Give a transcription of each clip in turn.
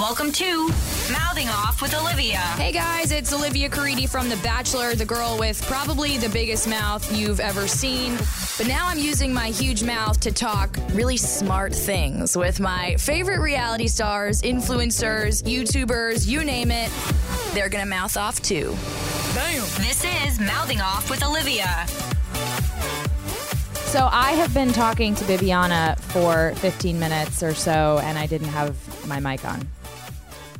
Welcome to Mouthing Off with Olivia. Hey guys, it's Olivia Caridi from The Bachelor, the girl with probably the biggest mouth you've ever seen. But now I'm using my huge mouth to talk really smart things with my favorite reality stars, influencers, YouTubers, you name it. They're gonna mouth off too. Damn. This is Mouthing Off with Olivia. So I have been talking to Bibiana for 15 minutes or so, and I didn't have my mic on.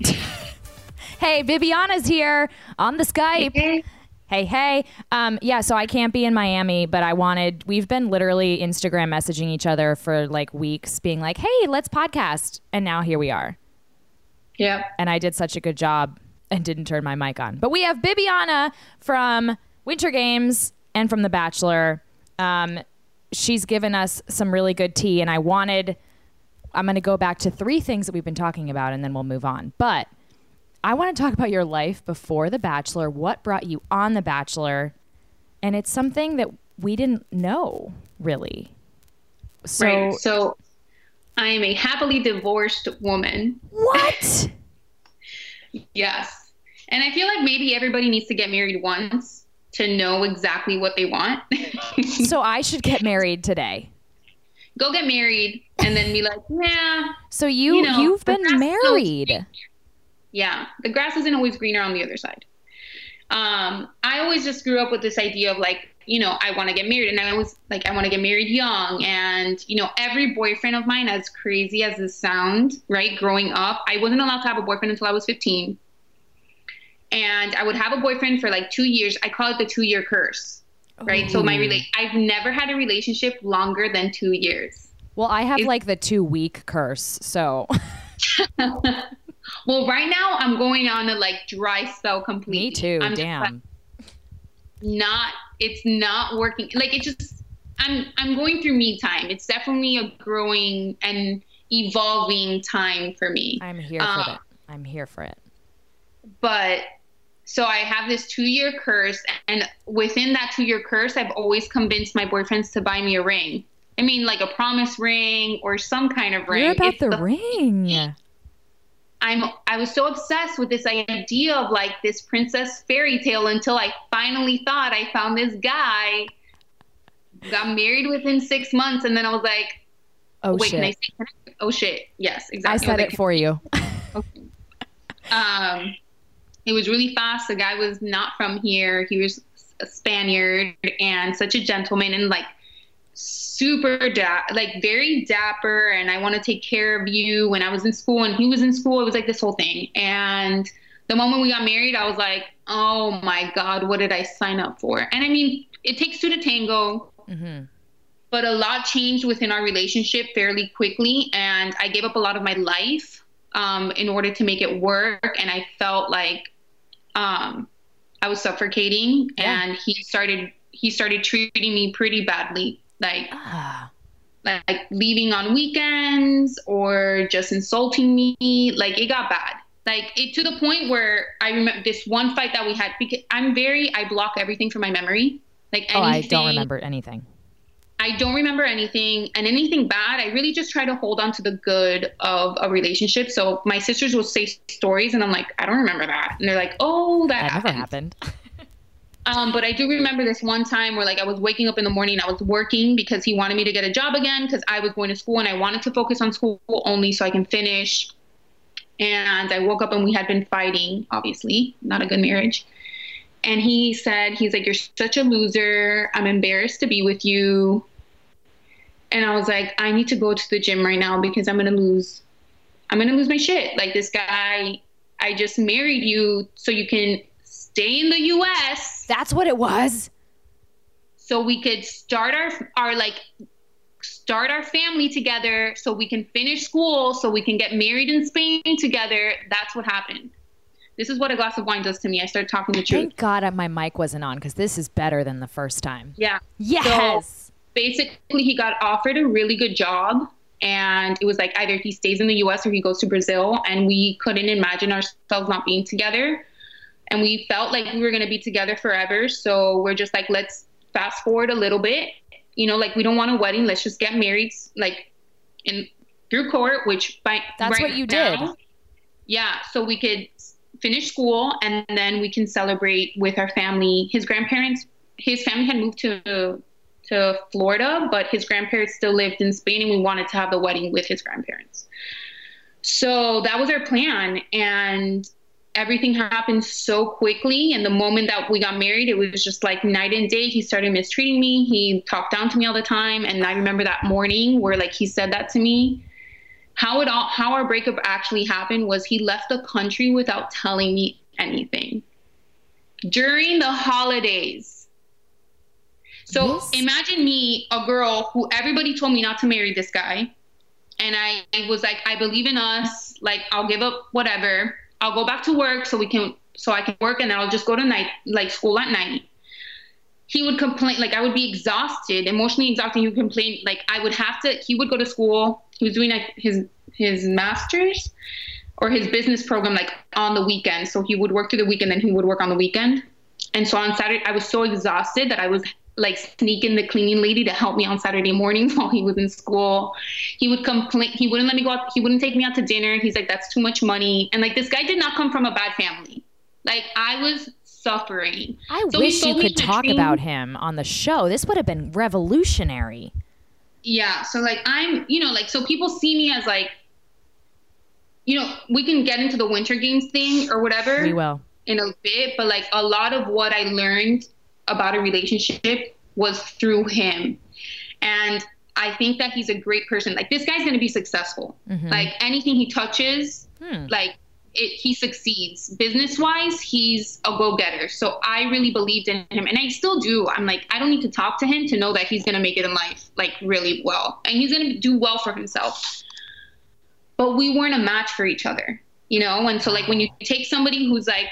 hey, Bibiana's here on the Skype. Hey, hey. hey. Um, yeah, so I can't be in Miami, but I wanted, we've been literally Instagram messaging each other for like weeks, being like, hey, let's podcast. And now here we are. Yeah. And I did such a good job and didn't turn my mic on. But we have Bibiana from Winter Games and from The Bachelor. Um, she's given us some really good tea, and I wanted. I'm going to go back to three things that we've been talking about, and then we'll move on. But I want to talk about your life before The Bachelor. What brought you on The Bachelor? And it's something that we didn't know really. So, right. So I am a happily divorced woman. What? yes. And I feel like maybe everybody needs to get married once to know exactly what they want. so I should get married today. Go get married and then be like, yeah. So you, you know, you've been married. Yeah, the grass isn't always greener on the other side. Um, I always just grew up with this idea of like, you know, I want to get married, and I was like, I want to get married young, and you know, every boyfriend of mine, as crazy as this sounds, right? Growing up, I wasn't allowed to have a boyfriend until I was 15 and I would have a boyfriend for like two years. I call it the two year curse, right? Ooh. So my rela- I've never had a relationship longer than two years. Well, I have like the two week curse, so. well, right now I'm going on a like dry spell completely. Me too. I'm Damn. not. It's not working. Like it just. I'm. I'm going through me time. It's definitely a growing and evolving time for me. I'm here um, for it. I'm here for it. But so I have this two year curse, and within that two year curse, I've always convinced my boyfriends to buy me a ring. I mean, like a promise ring or some kind of ring. You're about the, the, ring. I'm I was so obsessed with this idea of like this princess fairy tale until I finally thought I found this guy. Got married within six months, and then I was like, "Oh wait, shit. can I say? Oh shit! Yes, exactly." I said I it for you. okay. Um, it was really fast. The guy was not from here. He was a Spaniard and such a gentleman and like super da- like very dapper and I want to take care of you. When I was in school and he was in school it was like this whole thing. And the moment we got married I was like oh my god what did I sign up for? And I mean it takes two to tango. Mm-hmm. but a lot changed within our relationship fairly quickly and I gave up a lot of my life um, in order to make it work and I felt like um, I was suffocating, yeah. and he started he started treating me pretty badly, like ah. like leaving on weekends or just insulting me. Like it got bad. Like it to the point where I remember this one fight that we had because I'm very I block everything from my memory. Like anything, oh, I don't remember anything. I don't remember anything and anything bad. I really just try to hold on to the good of a relationship. So my sisters will say stories and I'm like, I don't remember that. And they're like, oh, that, that happened. never happened. um, but I do remember this one time where like I was waking up in the morning, I was working because he wanted me to get a job again because I was going to school and I wanted to focus on school only so I can finish. And I woke up and we had been fighting, obviously, not a good marriage. And he said, he's like, you're such a loser. I'm embarrassed to be with you and I was like, I need to go to the gym right now because I'm gonna lose, I'm gonna lose my shit. Like this guy, I just married you so you can stay in the U.S. That's what it was. So we could start our our like start our family together, so we can finish school, so we can get married in Spain together. That's what happened. This is what a glass of wine does to me. I started talking the truth. Thank God my mic wasn't on because this is better than the first time. Yeah. Yes. So, basically he got offered a really good job and it was like either he stays in the US or he goes to Brazil and we couldn't imagine ourselves not being together and we felt like we were going to be together forever so we're just like let's fast forward a little bit you know like we don't want a wedding let's just get married like in through court which by That's right what you now, did yeah, so we could finish school and then we can celebrate with our family. His grandparents, his family had moved to to Florida, but his grandparents still lived in Spain, and we wanted to have the wedding with his grandparents. So that was our plan, and everything happened so quickly. And the moment that we got married, it was just like night and day. He started mistreating me. He talked down to me all the time, and I remember that morning where like he said that to me. How it all, how our breakup actually happened was he left the country without telling me anything during the holidays so yes. imagine me, a girl who everybody told me not to marry this guy. And I, I was like, I believe in us. Like, I'll give up whatever. I'll go back to work so we can, so I can work and I'll just go to night, like school at night. He would complain, like, I would be exhausted, emotionally exhausted. He would complain, like, I would have to, he would go to school. He was doing like his, his master's or his business program, like on the weekend. So he would work through the weekend, then he would work on the weekend. And so on Saturday, I was so exhausted that I was like sneak in the cleaning lady to help me on Saturday mornings while he was in school. He would complain. He wouldn't let me go out. He wouldn't take me out to dinner. He's like, that's too much money. And like, this guy did not come from a bad family. Like, I was suffering. I so wish you could talk dream. about him on the show. This would have been revolutionary. Yeah. So like, I'm, you know, like, so people see me as like, you know, we can get into the winter games thing or whatever. We will. In a bit, but like a lot of what I learned about a relationship was through him. And I think that he's a great person. Like this guy's going to be successful. Mm-hmm. Like anything he touches, hmm. like it, he succeeds. Business wise, he's a go getter. So I really believed in him, and I still do. I'm like, I don't need to talk to him to know that he's going to make it in life, like really well, and he's going to do well for himself. But we weren't a match for each other, you know. And so, like, when you take somebody who's like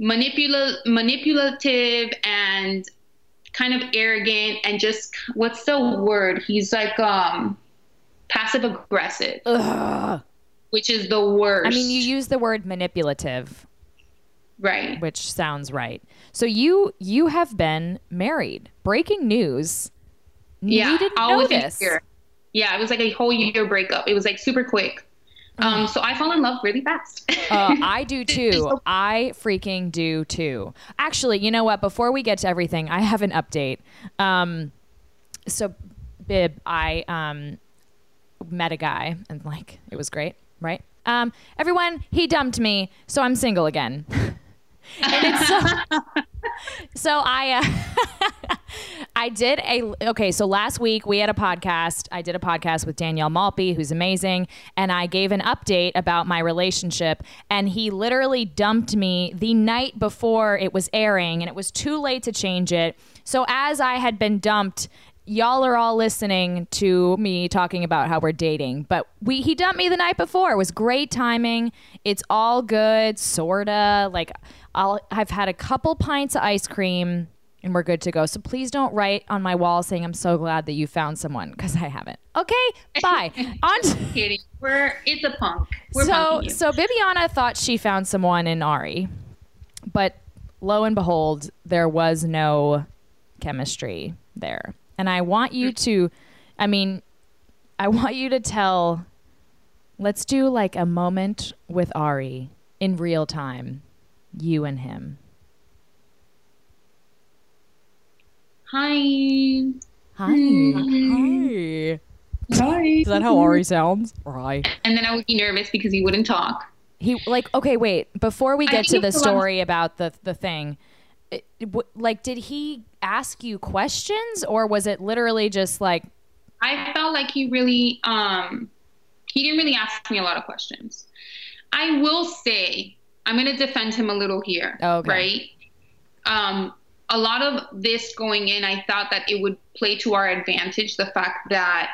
manipula- manipulative and kind of arrogant and just what's the word? He's like um passive aggressive. Which is the worst. I mean, you use the word manipulative. Right. Which sounds right. So you you have been married. Breaking news. Yeah, you didn't know this. Yeah, it was like a whole year breakup. It was like super quick. Um, so I fall in love really fast. uh, I do too. I freaking do too. Actually, you know what? Before we get to everything, I have an update. Um, so, Bib, I um, met a guy and like it was great, right? Um, everyone, he dumped me, so I'm single again. and it's so, so I uh, I did a okay. So last week we had a podcast. I did a podcast with Danielle Maltby, who's amazing, and I gave an update about my relationship. And he literally dumped me the night before it was airing, and it was too late to change it. So as I had been dumped y'all are all listening to me talking about how we're dating, but we he dumped me the night before. It was great timing. It's all good, sorta. Like I'll I've had a couple pints of ice cream and we're good to go. So please don't write on my wall saying I'm so glad that you found someone because I haven't. Okay, bye. on to- kidding. We're it's a punk. We're so so Bibiana thought she found someone in Ari, but lo and behold, there was no chemistry there. And I want you to, I mean, I want you to tell. Let's do like a moment with Ari in real time, you and him. Hi. Hi. Hmm. Hi. Hi. Is that how Ari sounds? Right. And then I would be nervous because he wouldn't talk. He like okay, wait. Before we get to the story about the the thing, it, like did he ask you questions or was it literally just like I felt like he really um he didn't really ask me a lot of questions. I will say I'm going to defend him a little here, okay. right? Um a lot of this going in, I thought that it would play to our advantage the fact that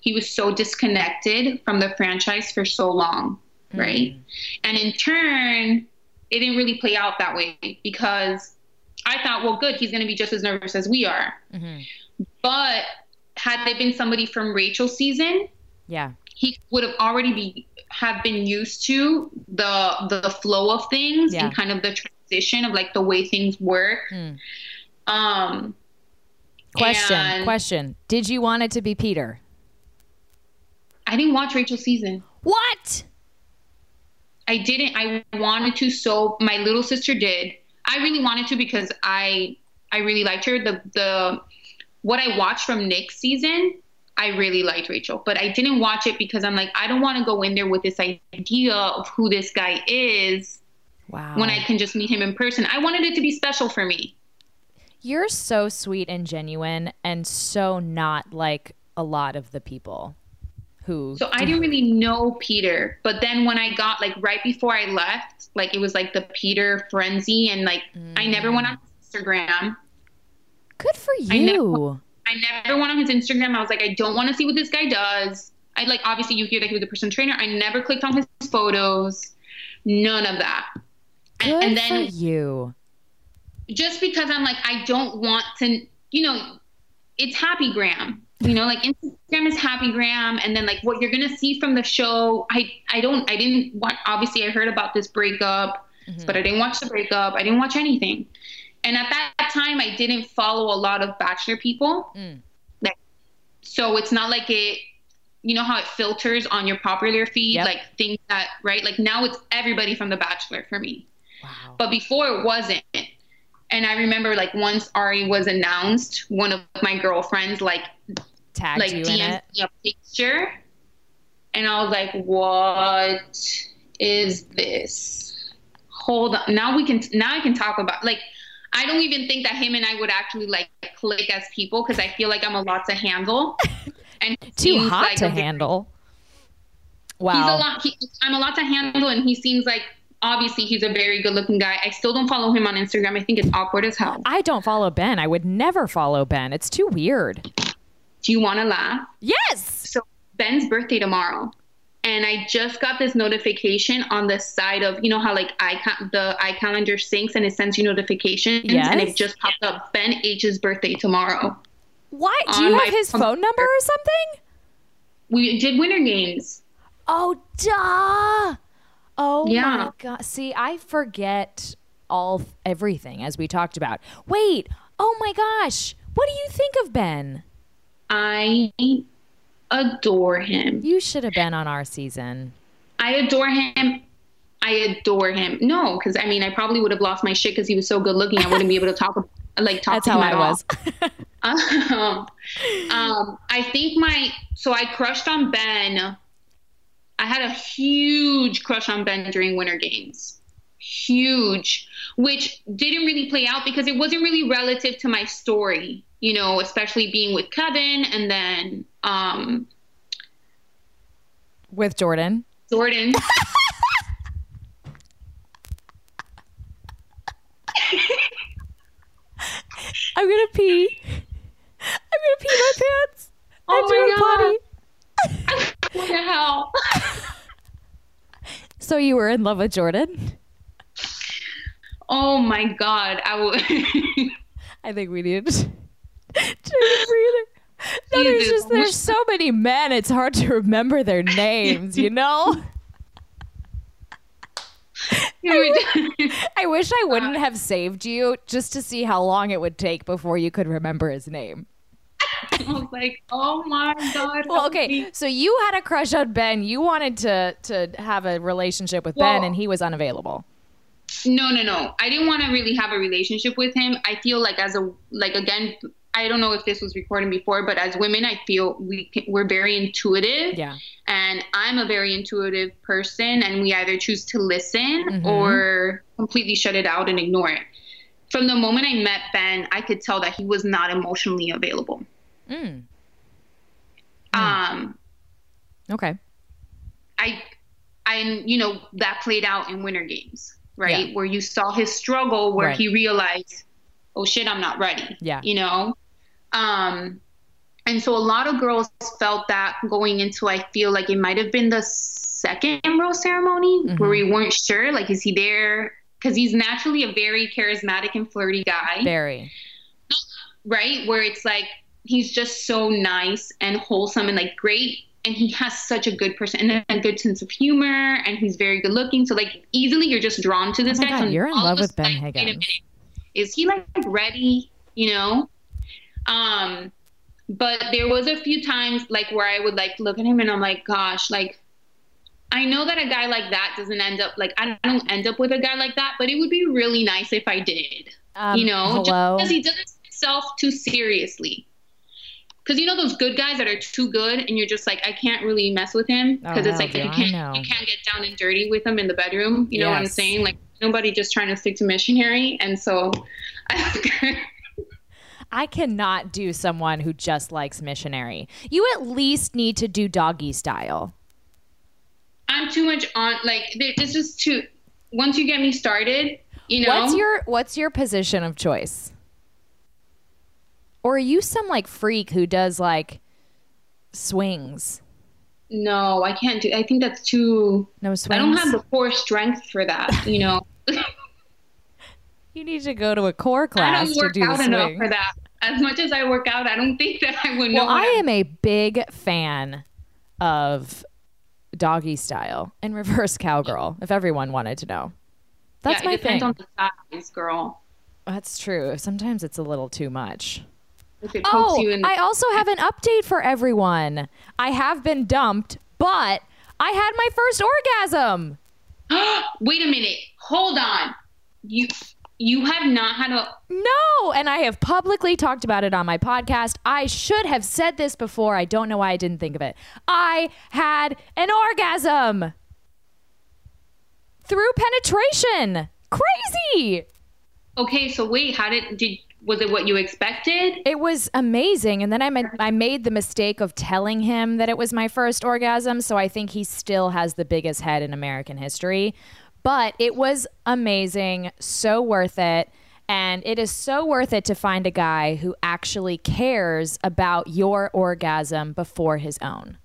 he was so disconnected from the franchise for so long, mm-hmm. right? And in turn, it didn't really play out that way because I thought, well, good, he's going to be just as nervous as we are. Mm-hmm. But had they been somebody from Rachel's season, yeah, he would have already be have been used to the the flow of things yeah. and kind of the transition of like the way things work. Mm. Um, question, and question: Did you want it to be Peter? I didn't watch Rachel's season. What? I didn't. I wanted to, so my little sister did. I really wanted to because I I really liked her. The the what I watched from Nick's season, I really liked Rachel, but I didn't watch it because I'm like, I don't want to go in there with this idea of who this guy is Wow. when I can just meet him in person. I wanted it to be special for me. You're so sweet and genuine and so not like a lot of the people who So I didn't really know Peter, but then when I got like right before I left, like it was like the Peter frenzy, and like I never went on his Instagram. Good for I never- you. I never went on his Instagram. I was like, I don't want to see what this guy does. I like obviously you hear that he was a personal trainer. I never clicked on his photos. None of that. Good And, and then for you. just because I'm like, I don't want to, you know, it's Happy Graham. You know, like Instagram is Happy Graham, and then like what you're gonna see from the show. I I don't I didn't watch. Obviously, I heard about this breakup, but I didn't watch the breakup. I didn't watch anything. And at that time, I didn't follow a lot of Bachelor people. Mm. Like, so it's not like it. You know how it filters on your popular feed, Yep. like things that right. Like now, it's everybody from The Bachelor for me Wow. but before it wasn't. And I remember like once Ari was announced, one of my girlfriends like Tagged like you in DM'd it. me a picture, and I was like, "What is this?" Hold on. Now we can. Now I can talk about like. I don't even think that him and I would actually like click as people because I feel like I'm a lot to handle. And Too hot like to handle. He's Wow. a lot. He, I'm a lot to handle, and he seems like obviously he's a very good-looking guy. I still don't follow him on Instagram. I think it's awkward as hell. I don't follow Ben. I would never follow Ben. It's too weird. Do you want to laugh? Yes. So Ben's birthday tomorrow, and I just got this notification on the side of you know how like icon the iCalendar syncs and it sends you notifications, and it just popped up Ben H's birthday tomorrow. Why? Do you have his phone number or something? We did Winter Games. Oh, duh. Oh my Yeah. god. See, I forget all everything as we talked about. Wait. Oh my gosh. What do you think of Ben? I adore him. You should have been on our season. I adore him. I adore him. No, because I mean, I probably would have lost my shit because he was so good looking. I wouldn't be able to talk like talk That's to how him I at all. was. um, um, I think my so I crushed on Ben. I had a huge crush on Ben during Winter Games, huge, which didn't really play out because it wasn't really relative to my story. You know, especially being with Kevin and then um, With Jordan. Jordan. I'm gonna pee. I'm gonna pee my pants. Oh I my do a potty. what the hell? So you were in love with Jordan? Oh my god! I would. I think we need to breather. No, there's just there's so many men. It's hard to remember their names. You know. I wish I wouldn't uh. have saved you just to see how long it would take before you could remember his name. I was like, oh my god. Well, okay, me. so you had a crush on Ben. You wanted to to have a relationship with Ben, and he was unavailable. No, no, no. I didn't want to really have a relationship with him. I feel like as a like again, I don't know if this was recorded before, but as women, I feel we can, we're very intuitive. Yeah. And I'm a very intuitive person, and we either choose to listen Mhm. or completely shut it out and ignore it. From the moment I met Ben, I could tell that he was not emotionally available. Mm. Um, Okay. I, I, you know, that played out in Winter Games, right? Yeah. Where you saw his struggle, where Right. he realized, oh shit, I'm not ready. Yeah. You know? Um, and so a lot of girls felt that going into, I feel like it might have been the second rose ceremony Mm-hmm. where we weren't sure, like, is he there? Because he's naturally a very charismatic and flirty guy Very. right? Where it's like he's just so nice and wholesome and like great. And he has such a good person and a good sense of humor, and he's very good looking. So like easily you're just drawn to this Oh guy. God, So you're in love with Ben a Higgins. Is he like ready? You know? Um, but there was a few times like where I would like look at him and I'm like, gosh, like I know that a guy like that doesn't end up like I don't end up with a guy like that, but it would be really nice if I did. Um, you know, hello? just because he doesn't himself too seriously. Because you know those good guys that are too good, and you're just like, I can't really mess with him Oh, because it's like you can't you can't get down and dirty with him in the bedroom. You know what I'm saying? Like nobody just trying to stick to missionary, and so I cannot do someone who just likes missionary. You at least need to do doggy style. I'm too much on. Like this is too. Once you get me started, you know. What's your what's your position of choice? Or are you some like freak who does like swings? No, I can't do. I think that's too. No swings. I don't have the core strength for that. You know. You need to go to a core class. I don't to work do out enough for that. As much as I work out, I don't think that I would know. Well, I I'm- a big fan of doggy style and reverse cowgirl. If everyone wanted to know, that's yeah, my depends thing. on the size, girl. That's true. Sometimes it's a little too much. If it pokes Oh, you in I also have an update for everyone. I have been dumped, but I had my first orgasm. Wait a minute. Hold on. You you have not had a No, and I have publicly talked about it on my podcast. I should have said this before. I don't know why I didn't think of it. I had an orgasm through penetration. Crazy. Okay, so wait, how did did was it what you expected? It was amazing. And then I made, I made the mistake of telling him that it was my first orgasm. So I think he still has the biggest head in American history. But it was amazing. So worth it. And it is so worth it to find a guy who actually cares about your orgasm before his own.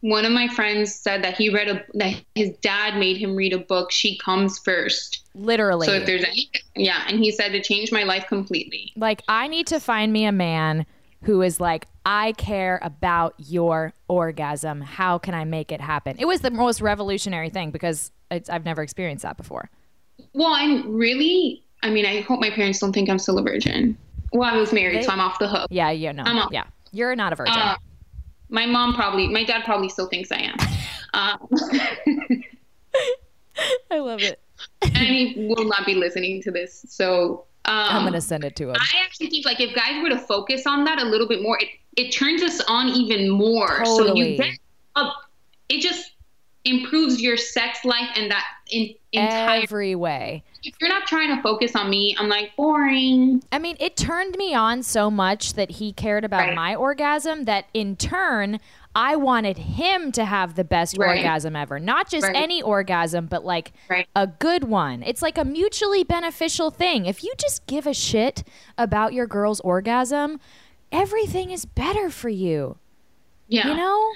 One of my friends said that he read a that his dad made him read a book, She Comes First. Literally. So if there's any yeah, and he said it changed my life completely. like, I need to find me a man who is like, I care about your orgasm. How can I make it happen? It was the most revolutionary thing because it's, I've never experienced that before. Well, I'm really I mean, I hope my parents don't think I'm still a virgin. Well, I was married, They- so I'm off the hook. Yeah, you know, yeah, you're not a virgin. Uh, my mom probably, my dad probably still thinks I am. Um, I love it. and he will not be listening to this. So um, I'm going to send it to him. I actually think like if guys were to focus on that a little bit more, it, it turns us on even more. So you get up, it just improves your sex life and that in, entire. Every way. if you're not trying to focus on me, I'm like boring. I mean, it turned me on so much that he cared about Right. my orgasm that in turn, I wanted him to have the best Right. orgasm ever. Not just Right. any orgasm, but like a good one. It's like a mutually beneficial thing. If you just give a shit about your girl's orgasm, everything is better for you. Yeah, You know?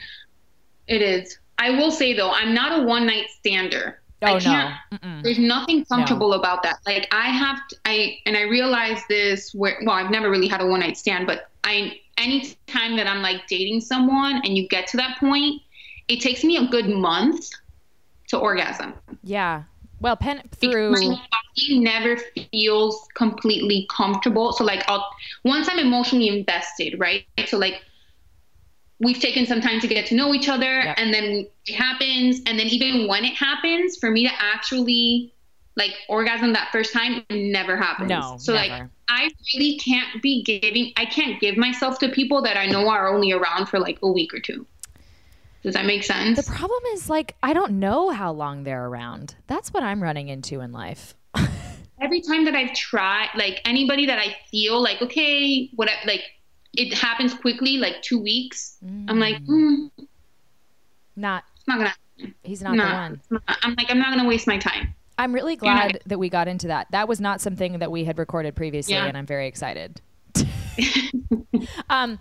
it is. I will say though, I'm not a one night stander. Oh, I no. can't, Mm-mm. There's nothing comfortable about that. Like I have, to, I and I realize this where well, I've never really had a one night stand, but I any time that I'm like dating someone and you get to that point, it takes me a good month to orgasm. Yeah. Well, pen Because through. My body never feels completely comfortable. So like I'll once I'm emotionally invested, right? So like we've taken some time to get to know each other Yep. and then it happens and then even when it happens for me to actually like orgasm that first time it never happens No, so like i really can't be giving i can't give myself to people that i know are only around for like a week or two does that make sense The problem is, like, I don't know how long they're around. That's what I'm running into in life. every time that i've tried like anybody that i feel like okay what like it happens quickly like two weeks i'm like mm, Not, it's not gonna he's not nah, the one. not- i'm like i'm not gonna waste my time I'm really glad that we got into that. That was not something that we had recorded previously, Yeah. and I'm very excited. um,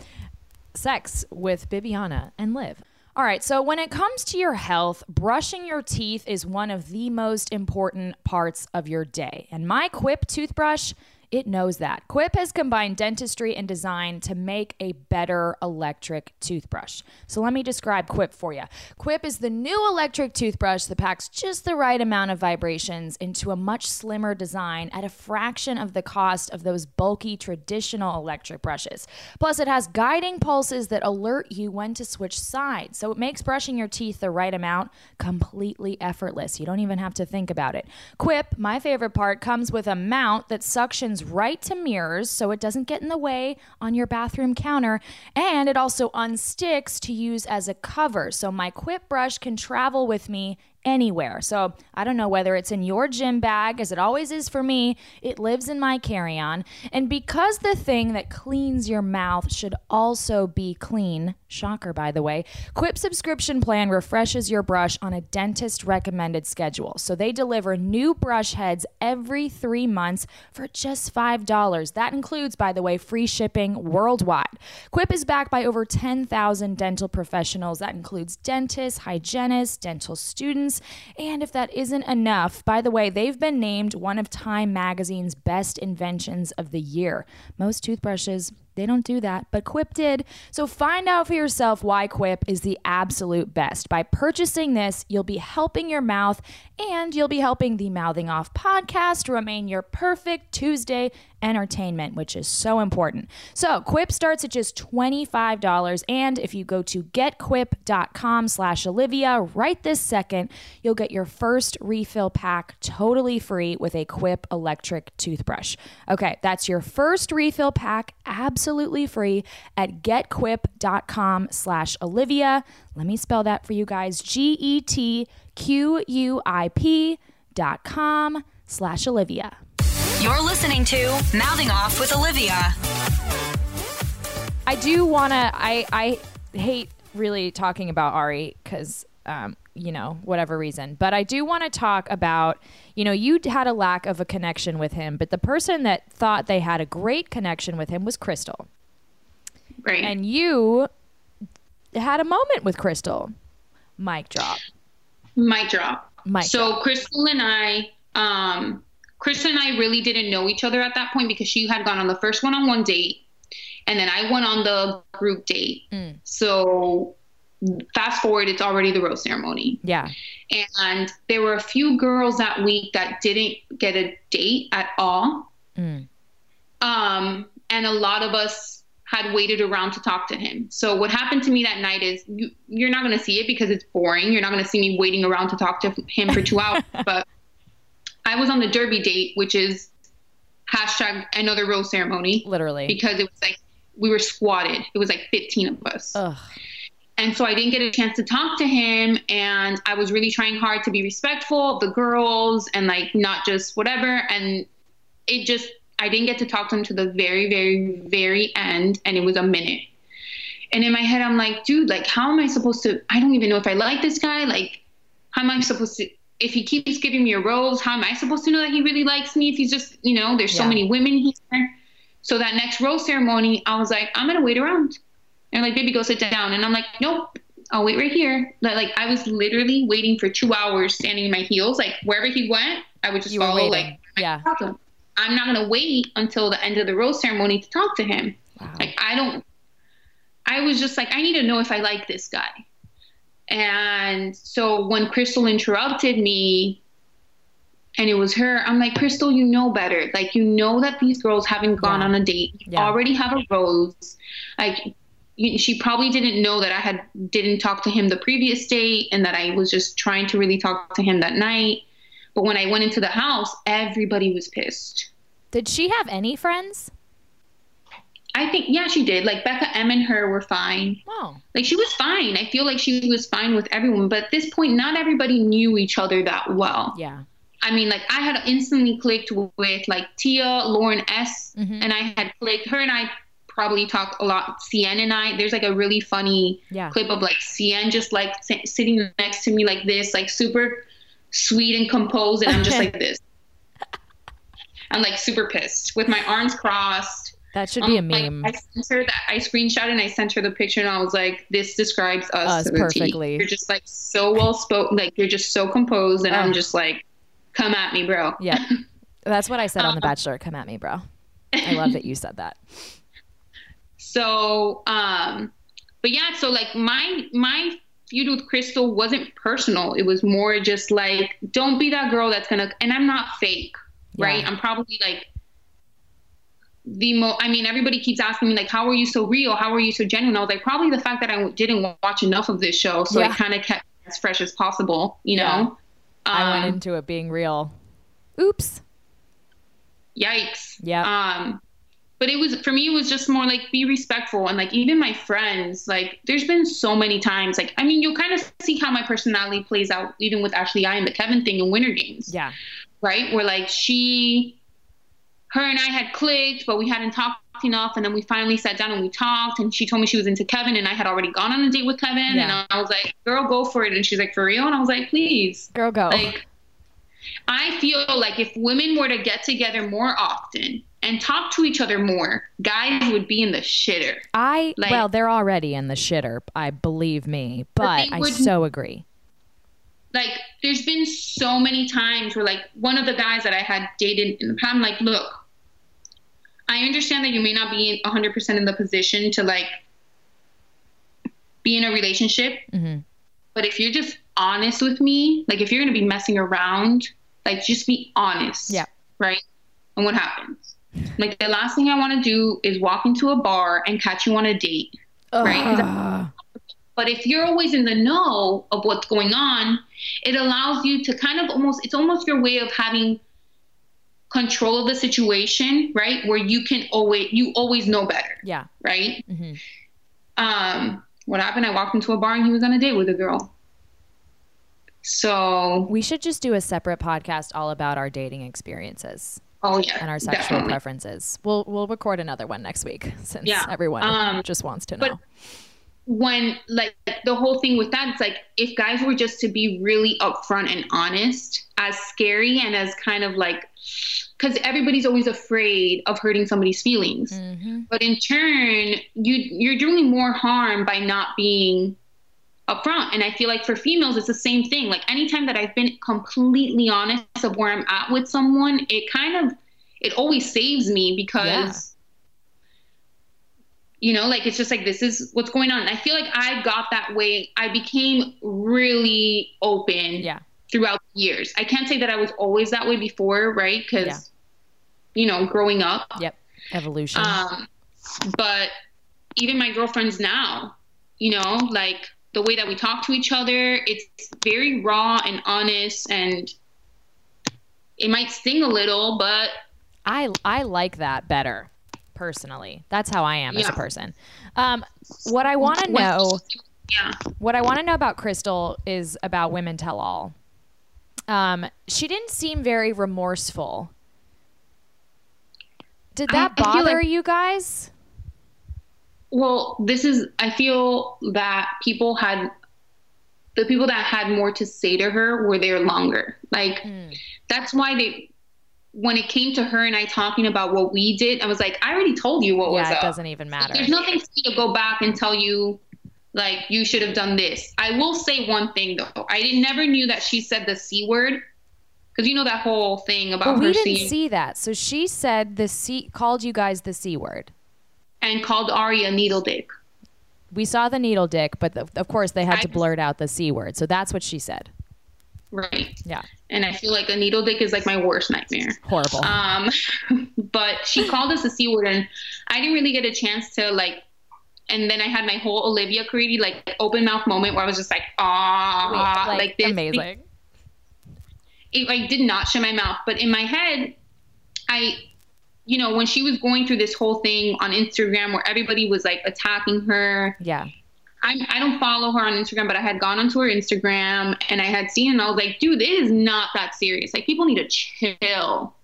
sex with Bibiana and Liv. All right, so when it comes to your health, brushing your teeth is one of the most important parts of your day. And my Quip toothbrush it knows that. Quip has combined dentistry and design to make a better electric toothbrush. So let me describe Quip for you. Quip is the new electric toothbrush that packs just the right amount of vibrations into a much slimmer design at a fraction of the cost of those bulky traditional electric brushes. Plus, it has guiding pulses that alert you when to switch sides. So it makes brushing your teeth the right amount completely effortless. You don't even have to think about it. Quip, my favorite part, comes with a mount that suctions right to mirrors so it doesn't get in the way on your bathroom counter. And it also unsticks to use as a cover. So my Quip brush can travel with me anywhere. So I don't know whether it's in your gym bag, as it always is for me, it lives in my carry on. And because the thing that cleans your mouth should also be clean, shocker by the way, Quip subscription plan refreshes your brush on a dentist recommended schedule. So they deliver new brush heads every three months for just $5. That includes, by the way, free shipping worldwide. Quip is backed by over 10,000 dental professionals. That includes dentists, hygienists, dental students and if that isn't enough, by the way, they've been named one of Time Magazine's best inventions of the year. Most toothbrushes they don't do that, but Quip did. So find out for yourself why Quip is the absolute best. By purchasing this, you'll be helping your mouth and you'll be helping the Mouthing Off podcast remain your perfect Tuesday entertainment, which is so important. So Quip starts at just $25. And if you go to getquip.com slash Olivia right this second, you'll get your first refill pack totally free with a Quip electric toothbrush. Okay, that's your first refill pack absolutely free at getquip.com slash Olivia. Let me spell that for you guys. G-E-T-Q-U-I-P dot com slash Olivia. You're listening to Mouthing Off with Olivia. I do want to. I I hate really talking about Ari because um, you know whatever reason, but I do want to talk about you know you had a lack of a connection with him, but the person that thought they had a great connection with him was Krystal, Right. and you had a moment with Krystal. Mic drop. Mic drop. Mic so Krystal and I, um, Krystal and I really didn't know each other at that point because she had gone on the first one-on-one date, and then I went on the group date. Mm. So fast forward, it's already the rose ceremony, Yeah. and there were a few girls that week that didn't get a date at all. Mm. Um, and a lot of us had waited around to talk to him. So what happened to me that night is you, you're not going to see it because it's boring. You're not going to see me waiting around to talk to him for two hours. But I was on the derby date, which is hashtag another rose ceremony Literally. because it was like we were squatted. It was like 15 of us. Ugh. And so I didn't get a chance to talk to him. And I was really trying hard to be respectful of the girls and like not just whatever. And it just, I didn't get to talk to him to the very, very, very end. And it was a minute. And in my head, I'm like, dude, like, how am I supposed to? I don't even know if I like this guy. Like, how am I supposed to? If he keeps giving me a rose, how am I supposed to know that he really likes me? If he's just, you know, there's so many women here. So that next rose ceremony, I was like, I'm gonna wait around. And like, baby, go sit down. And I'm like, nope, I'll wait right here. Like, I was literally waiting for two hours, standing in my heels. Like wherever he went, I would just You follow. Like, Yeah. him. I'm not gonna wait until the end of the rose ceremony to talk to him. Wow. Like I don't. I was just like, I need to know if I like this guy. And so when Krystal interrupted me, and it was her, I'm like, Krystal, you know better. Like you know that these girls haven't gone Yeah. on a date. You Yeah. already have a rose. Like she probably didn't know that I had didn't talk to him the previous date, and that I was just trying to really talk to him that night. But when I went into the house, everybody was pissed. Did she have any friends? I think yeah, she did. Like Becca M and her were fine. Oh. Like she was fine. I feel like she was fine with everyone, but at this point, not everybody knew each other that well. Yeah. I mean, like I had instantly clicked with like Tia, Lauren S, Mhm. and I had clicked. Her and I probably talk a lot. Cien and I. There's like a really funny Yeah. clip of like Cien just like si- sitting next to me like this, like super sweet and composed, and I'm just like this. I'm like super pissed with my arms crossed. That should be a Um, like, meme. I sent her that. I screenshot and I sent her the picture, and I was like, "This describes us, Us to the T. perfectly. You're just like so well spoken. Like you're just so composed, and I'm just like, come at me, bro. Yeah. That's what I said on The Um, Bachelor. Come at me, bro. I love that you said that. So, um, but yeah, so like my my feud with Krystal wasn't personal. It was more just like, don't be that girl that's gonna. And I'm not fake, Yeah. right? I'm probably like the mo. I mean, everybody keeps asking me like, how are you so real? How are you so genuine? I was like, probably the fact that I didn't watch enough of this show, so Yeah. I kind of kept as fresh as possible. You Yeah. know. I Um, went into it being real. Oops. yikes. Yeah. Um, but it was for me. It was just more like be respectful and like even my friends. Like there's been so many times. Like I mean, you'll kind of see how my personality plays out even with Ashley I and the Kevin thing in Winter Games. Yeah. Right. Where like she, her and I had clicked, but we hadn't talked enough, and then we finally sat down and we talked. And she told me she was into Kevin, and I had already gone on a date with Kevin, Yeah. and I was like, "Girl, go for it." And she's like, "For real?" And I was like, "Please." Girl, go. Like, I feel like if women were to get together more often and talk to each other more, guys would be in the shitter. I like- well, they're already in the shitter. I believe me, But but I so agree. Like, there's been so many times where, like, one of the guys that I had dated in the past, I'm like, look, I understand that you may not be 100% in the position to, like, be in a relationship, hmm but if you're just honest with me, like, if you're going to be messing around, like, just be honest. Yeah. Right? And what happens? Like, the last thing I want to do is walk into a bar and catch you on a date. Right? 'Cause Ugh. But if you're always in the know of what's going on, it allows you to kind of almost, it's almost your way of having control of the situation, right? Where you can always, you always know better, yeah. right? Mm-hmm. Um, what happened? I walked into a bar and he was on a date with a girl. So, We should just do a separate podcast all about our dating experiences oh yeah, and our sexual definitely. preferences. We'll we'll record another one next week since Yeah. everyone Um, just wants to but- know. when like the whole thing with that it's like if guys were just to be really upfront and honest as scary and as kind of like because everybody's always afraid of hurting somebody's feelings hmm but in turn you you're doing more harm by not being upfront and i feel like for females it's the same thing like anytime that i've been completely honest of where i'm at with someone it kind of it always saves me because you know like it's just like this is what's going on and i feel like i got that way i became really open Yeah. throughout the years i can't say that i was always that way before right because Yeah. you know growing up Yep. Evolution. um, but even my girlfriends now, you know, like the way that we talk to each other, it's very raw and honest, and it might sting a little, but I I like that better personally. That's how I am as a person. Um, what I want to know, yeah, what I want to know about Krystal is about women tell all. Um, she didn't seem very remorseful. Did that I bother like- you guys? Well, this is, I feel that people had, the people that had more to say to her were there longer. Like, Mm. that's why they, when it came to her and I talking about what we did, I was like, I already told you what was Yeah, it up. doesn't even matter. There's nothing for me to go back and tell you, like, you should have done this. I will say one thing, though. I never knew that she said the C word. Because you know that whole thing about But we didn't seeing see that. So she said the C called you guys the C word. And called Ari a needle dick. We saw the needle dick, but the, of course they had I to blurt out the C word. So that's what she said. Right. Yeah. And I feel like a needle dick is like my worst nightmare. Horrible. Um, but she called us a C word, and I didn't really get a chance to, like, and then I had my whole Olivia Caridi, like, open mouth moment where I was just like, ah, Wait, like, this. amazing. it like did not shut my mouth but in my head i you know when she was going through this whole thing on instagram where everybody was like attacking her Yeah. I, I don't follow her on instagram but i had gone onto her instagram and i had seen and i was like dude it is not that serious like people need to chill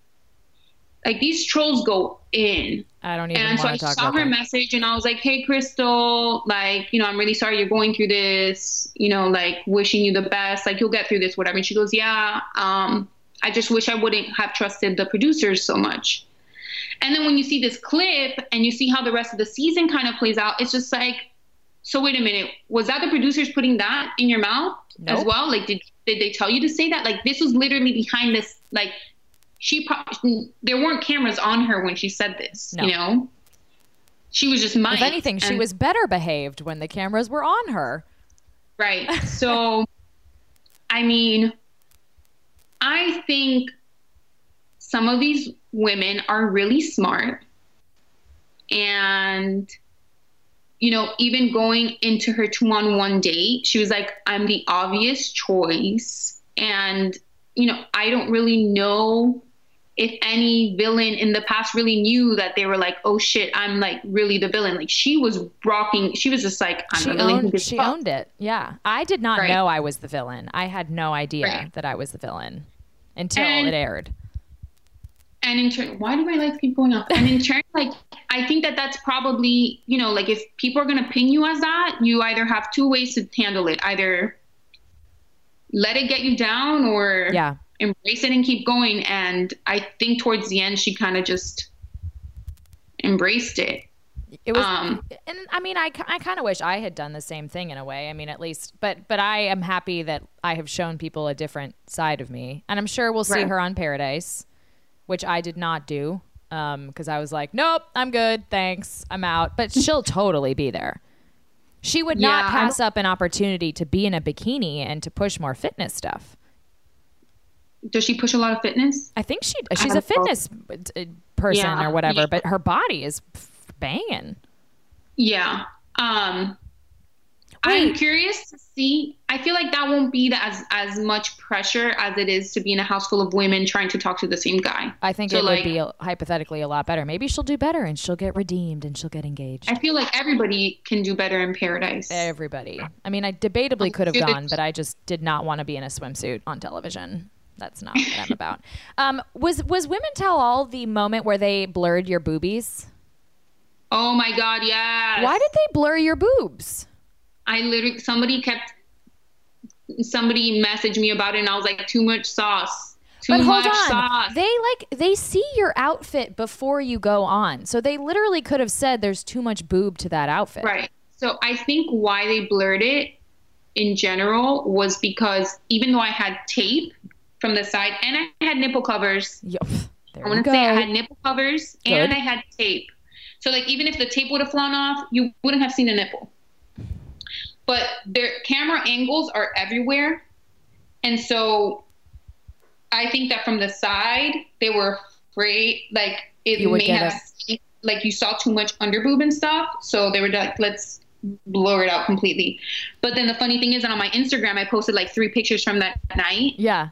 like these trolls go in I don't even and so I saw her that. message and I was like, Hey Krystal, like, you know, I'm really sorry you're going through this, you know, like wishing you the best, like you'll get through this, whatever. And she goes, Yeah, um, I just wish I wouldn't have trusted the producers so much. And then when you see this clip and you see how the rest of the season kind of plays out, it's just like, so wait a minute, was that the producers putting that in your mouth as well? Like, did did they tell you to say that? Like, this was literally behind this, like, she pro- there weren't cameras on her when she said this. No. You know, she was just Mike. If anything, she was better behaved when the cameras were on her. Right. So, I mean, I think some of these women are really smart. And, you know, even going into her two on one date, she was like, I'm the obvious choice. And, you know, I don't really know if any villain in the past really knew that they were like, oh shit, I'm like really the villain. Like she was rocking, she was just like, I'm She the villain. owned, she fuck. owned it. Yeah. I did not Right. know I was the villain. I had no idea Right. that I was the villain until And- it aired. And in turn why do my lights keep going off and in turn like i think that that's probably you know like if people are going to pin you as that you either have two ways to handle it either let it get you down or Yeah. embrace it and keep going and i think towards the end she kind of just embraced it It was, Um, and I mean, I, I kind of wish I had done the same thing in a way. I mean, at least, but but I am happy that I have shown people a different side of me, and I'm sure we'll see Right. her on Paradise, which I did not do because I was like, nope, I'm good, thanks, I'm out. But she'll totally be there. She would not Yeah, I pass up an opportunity to be in a bikini and to push more fitness stuff. does she push a lot of fitness I think she she's a don't know. fitness uh, person Yeah. or whatever, Yeah. but her body is banging. yeah um I'm curious to see. I feel like that won't be the, as as much pressure as it is to be in a house full of women trying to talk to the same guy. I think So, it like- would be a- hypothetically a lot better. Maybe she'll do better and she'll get redeemed and she'll get engaged. I feel like everybody can do better in paradise. Everybody. I mean, I debatably could have gone, but I just did not want to be in a swimsuit on television. That's not what I'm about. Um, was was Women Tell All the moment where they blurred your boobies? Oh my god, yes. Why did they blur your boobs? I literally somebody kept somebody messaged me about it and I was like too much sauce. Too But hold much on, sauce. they like they see your outfit before you go on, so they literally could have said there's too much boob to that outfit. Right. So I think why they blurred it in general was because even though I had tape from the side and I had nipple covers, Yo, there I want to say I had nipple covers and I had tape. So like even if the tape would have flown off, you wouldn't have seen a nipple. But their camera angles are everywhere. And so I think that from the side they were afraid like it You may have seen- like you saw too much underboob and stuff. So they were like, let's blur it out completely. But then the funny thing is that on my Instagram I posted like three pictures from that night. yeah.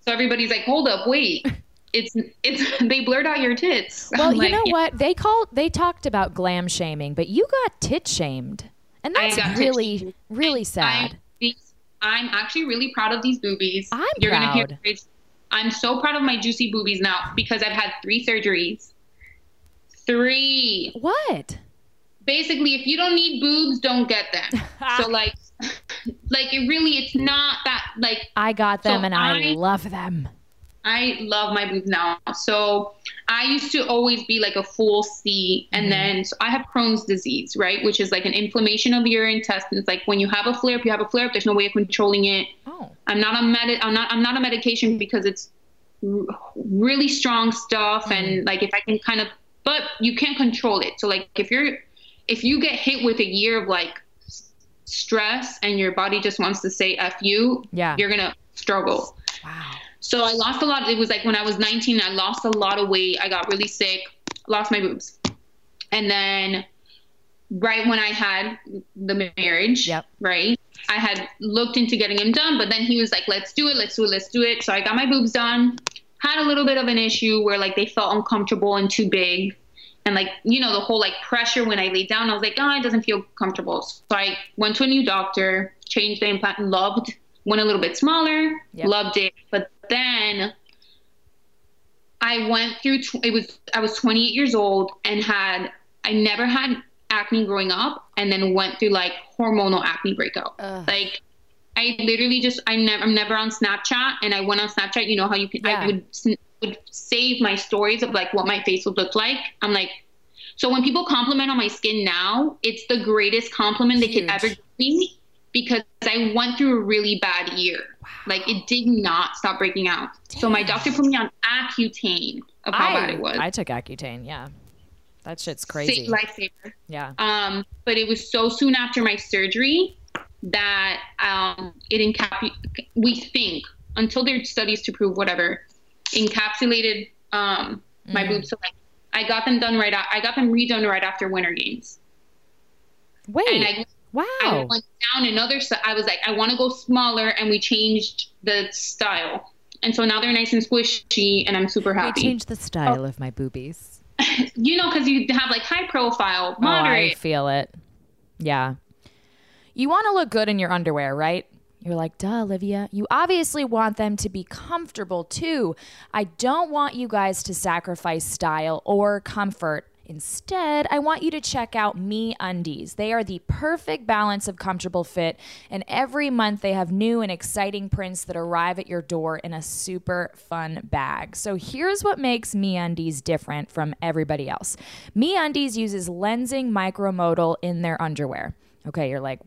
So everybody's like, hold up, wait. It's it's they blurred out your tits. Well, I'm you know yeah. what? They called they talked about glam shaming, but you got tit shamed. And that's that's got tit really shamed. really sad. I'm, I'm actually really proud of these boobies. I'm You're gonna hear proud. I'm so proud of my juicy boobies now because I've had three surgeries. Three. what? Basically, if you don't need boobs, don't get them. so like, like it really, it's not that like I got them So and I, I- love them. I love my boobs now. So I used to always be like a full C, and Mhm. then so I have Crohn's disease, right, which is like an inflammation of your intestines. Like when you have a flare up, you have a flare up. There's no way of controlling it. Oh. I'm not on med. I'm not. I'm not on medication because it's r- really strong stuff, and like if I can kind of, but you can't control it. So like if you're, if you get hit with a year of like stress, and your body just wants to say "f you," Yeah. you're gonna struggle. Wow. So I lost a lot. It was like when I was 19, I lost a lot of weight. I got really sick, lost my boobs. And then right when I had the marriage, Yep. right? I had looked into getting him done, but then he was like, let's do it, let's do it, let's do it. So I got my boobs done. Had a little bit of an issue where like they felt uncomfortable and too big. And like, you know, the whole like pressure when I laid down, I was like, oh, it doesn't feel comfortable. So I went to a new doctor, changed the implant, loved, went a little bit smaller, Yep. loved it. But then I went through, tw- it was, I was 28 years old and had, I never had acne growing up and then went through like hormonal acne breakout. Ugh. Like, I literally just I never I'm never on Snapchat and I went on Snapchat. You know how you can Yeah. I would would save my stories of like what my face would look like. I'm like, so when people compliment on my skin now, it's the greatest compliment they Huge. could ever give me. Because I went through a really bad year. Like it did not stop breaking out. So my doctor put me on Accutane of how bad it was. I took Accutane. Yeah, that shit's crazy. lifesaver. yeah. Um, but it was so soon after my surgery that um, it encapu- we think until there's studies to prove whatever encapsulated um, my Mm. boobs. So like I got them done right. I got them redone right after Winter Games, Wait. Wow. I went down another. si- I was like, I want to go smaller, and we changed the style. And so now they're nice and squishy, and I'm super happy. I changed the style of my boobies. You know, because you have like high profile, Oh, I feel it. Yeah. You want to look good in your underwear, right? You're like, duh, Olivia. You obviously want them to be comfortable too. I don't want you guys to sacrifice style or comfort. Instead, I want you to check out MeUndies. They are the perfect balance of comfortable fit, and every month they have new and exciting prints that arrive at your door in a super fun bag. So here's what makes MeUndies different from everybody else. MeUndies uses Lenzing micromodal in their underwear. Okay, you're like,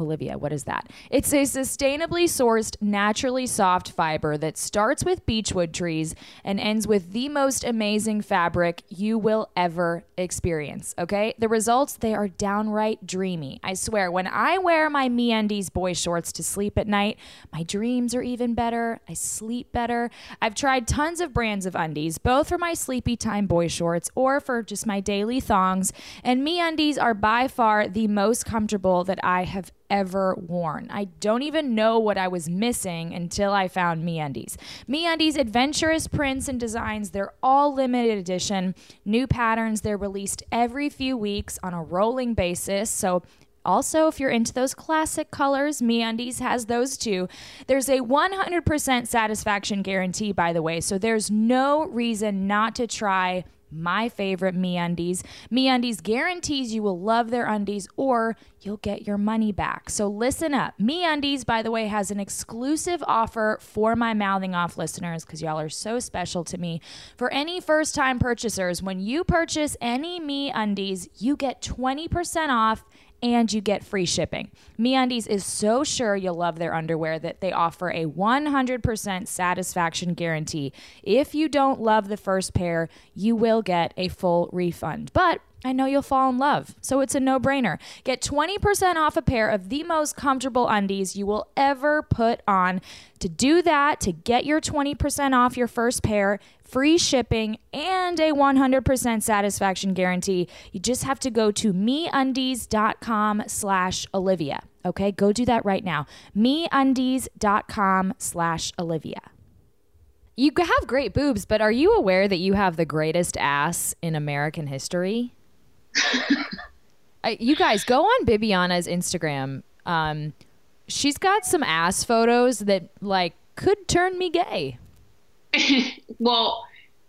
Olivia, what is that? It's a sustainably sourced, naturally soft fiber that starts with beechwood trees and ends with the most amazing fabric you will ever experience. Okay? The results, they are downright dreamy. I swear, when I wear my MeUndies boy shorts to sleep at night, my dreams are even better. I sleep better. I've tried tons of brands of undies, both for my sleepy time boy shorts or for just my daily thongs, and MeUndies are by far the most comfortable that I have ever worn. I don't even know what I was missing until I found MeUndies. MeUndies adventurous prints and designs, they're all limited edition, new patterns, they're released every few weeks on a rolling basis. So also, if you're into those classic colors, MeUndies has those too. There's a 100% satisfaction guarantee, by the way, so there's no reason not to try my favorite MeUndies. MeUndies guarantees you will love their undies or you'll get your money back. So listen up. MeUndies, by the way, has an exclusive offer for my mouthing off listeners because y'all are so special to me. For any first time purchasers, when you purchase any MeUndies, you get 20% off and you get free shipping. MeUndies is so sure you'll love their underwear that they offer a 100% satisfaction guarantee. If you don't love the first pair, you will get a full refund. But I know you'll fall in love, so it's a no brainer. Get 20% off a pair of the most comfortable undies you will ever put on. To do that, to get your 20% off your first pair, free shipping, and a 100% satisfaction guarantee, you just have to go to meundies.com slash Olivia. Okay, go do that right now. meundies.com slash Olivia. You have great boobs, but are you aware that you have the greatest ass in American history? I, you guys go on Bibiana's Instagram. Um, she's got some ass photos that like could turn me gay. well,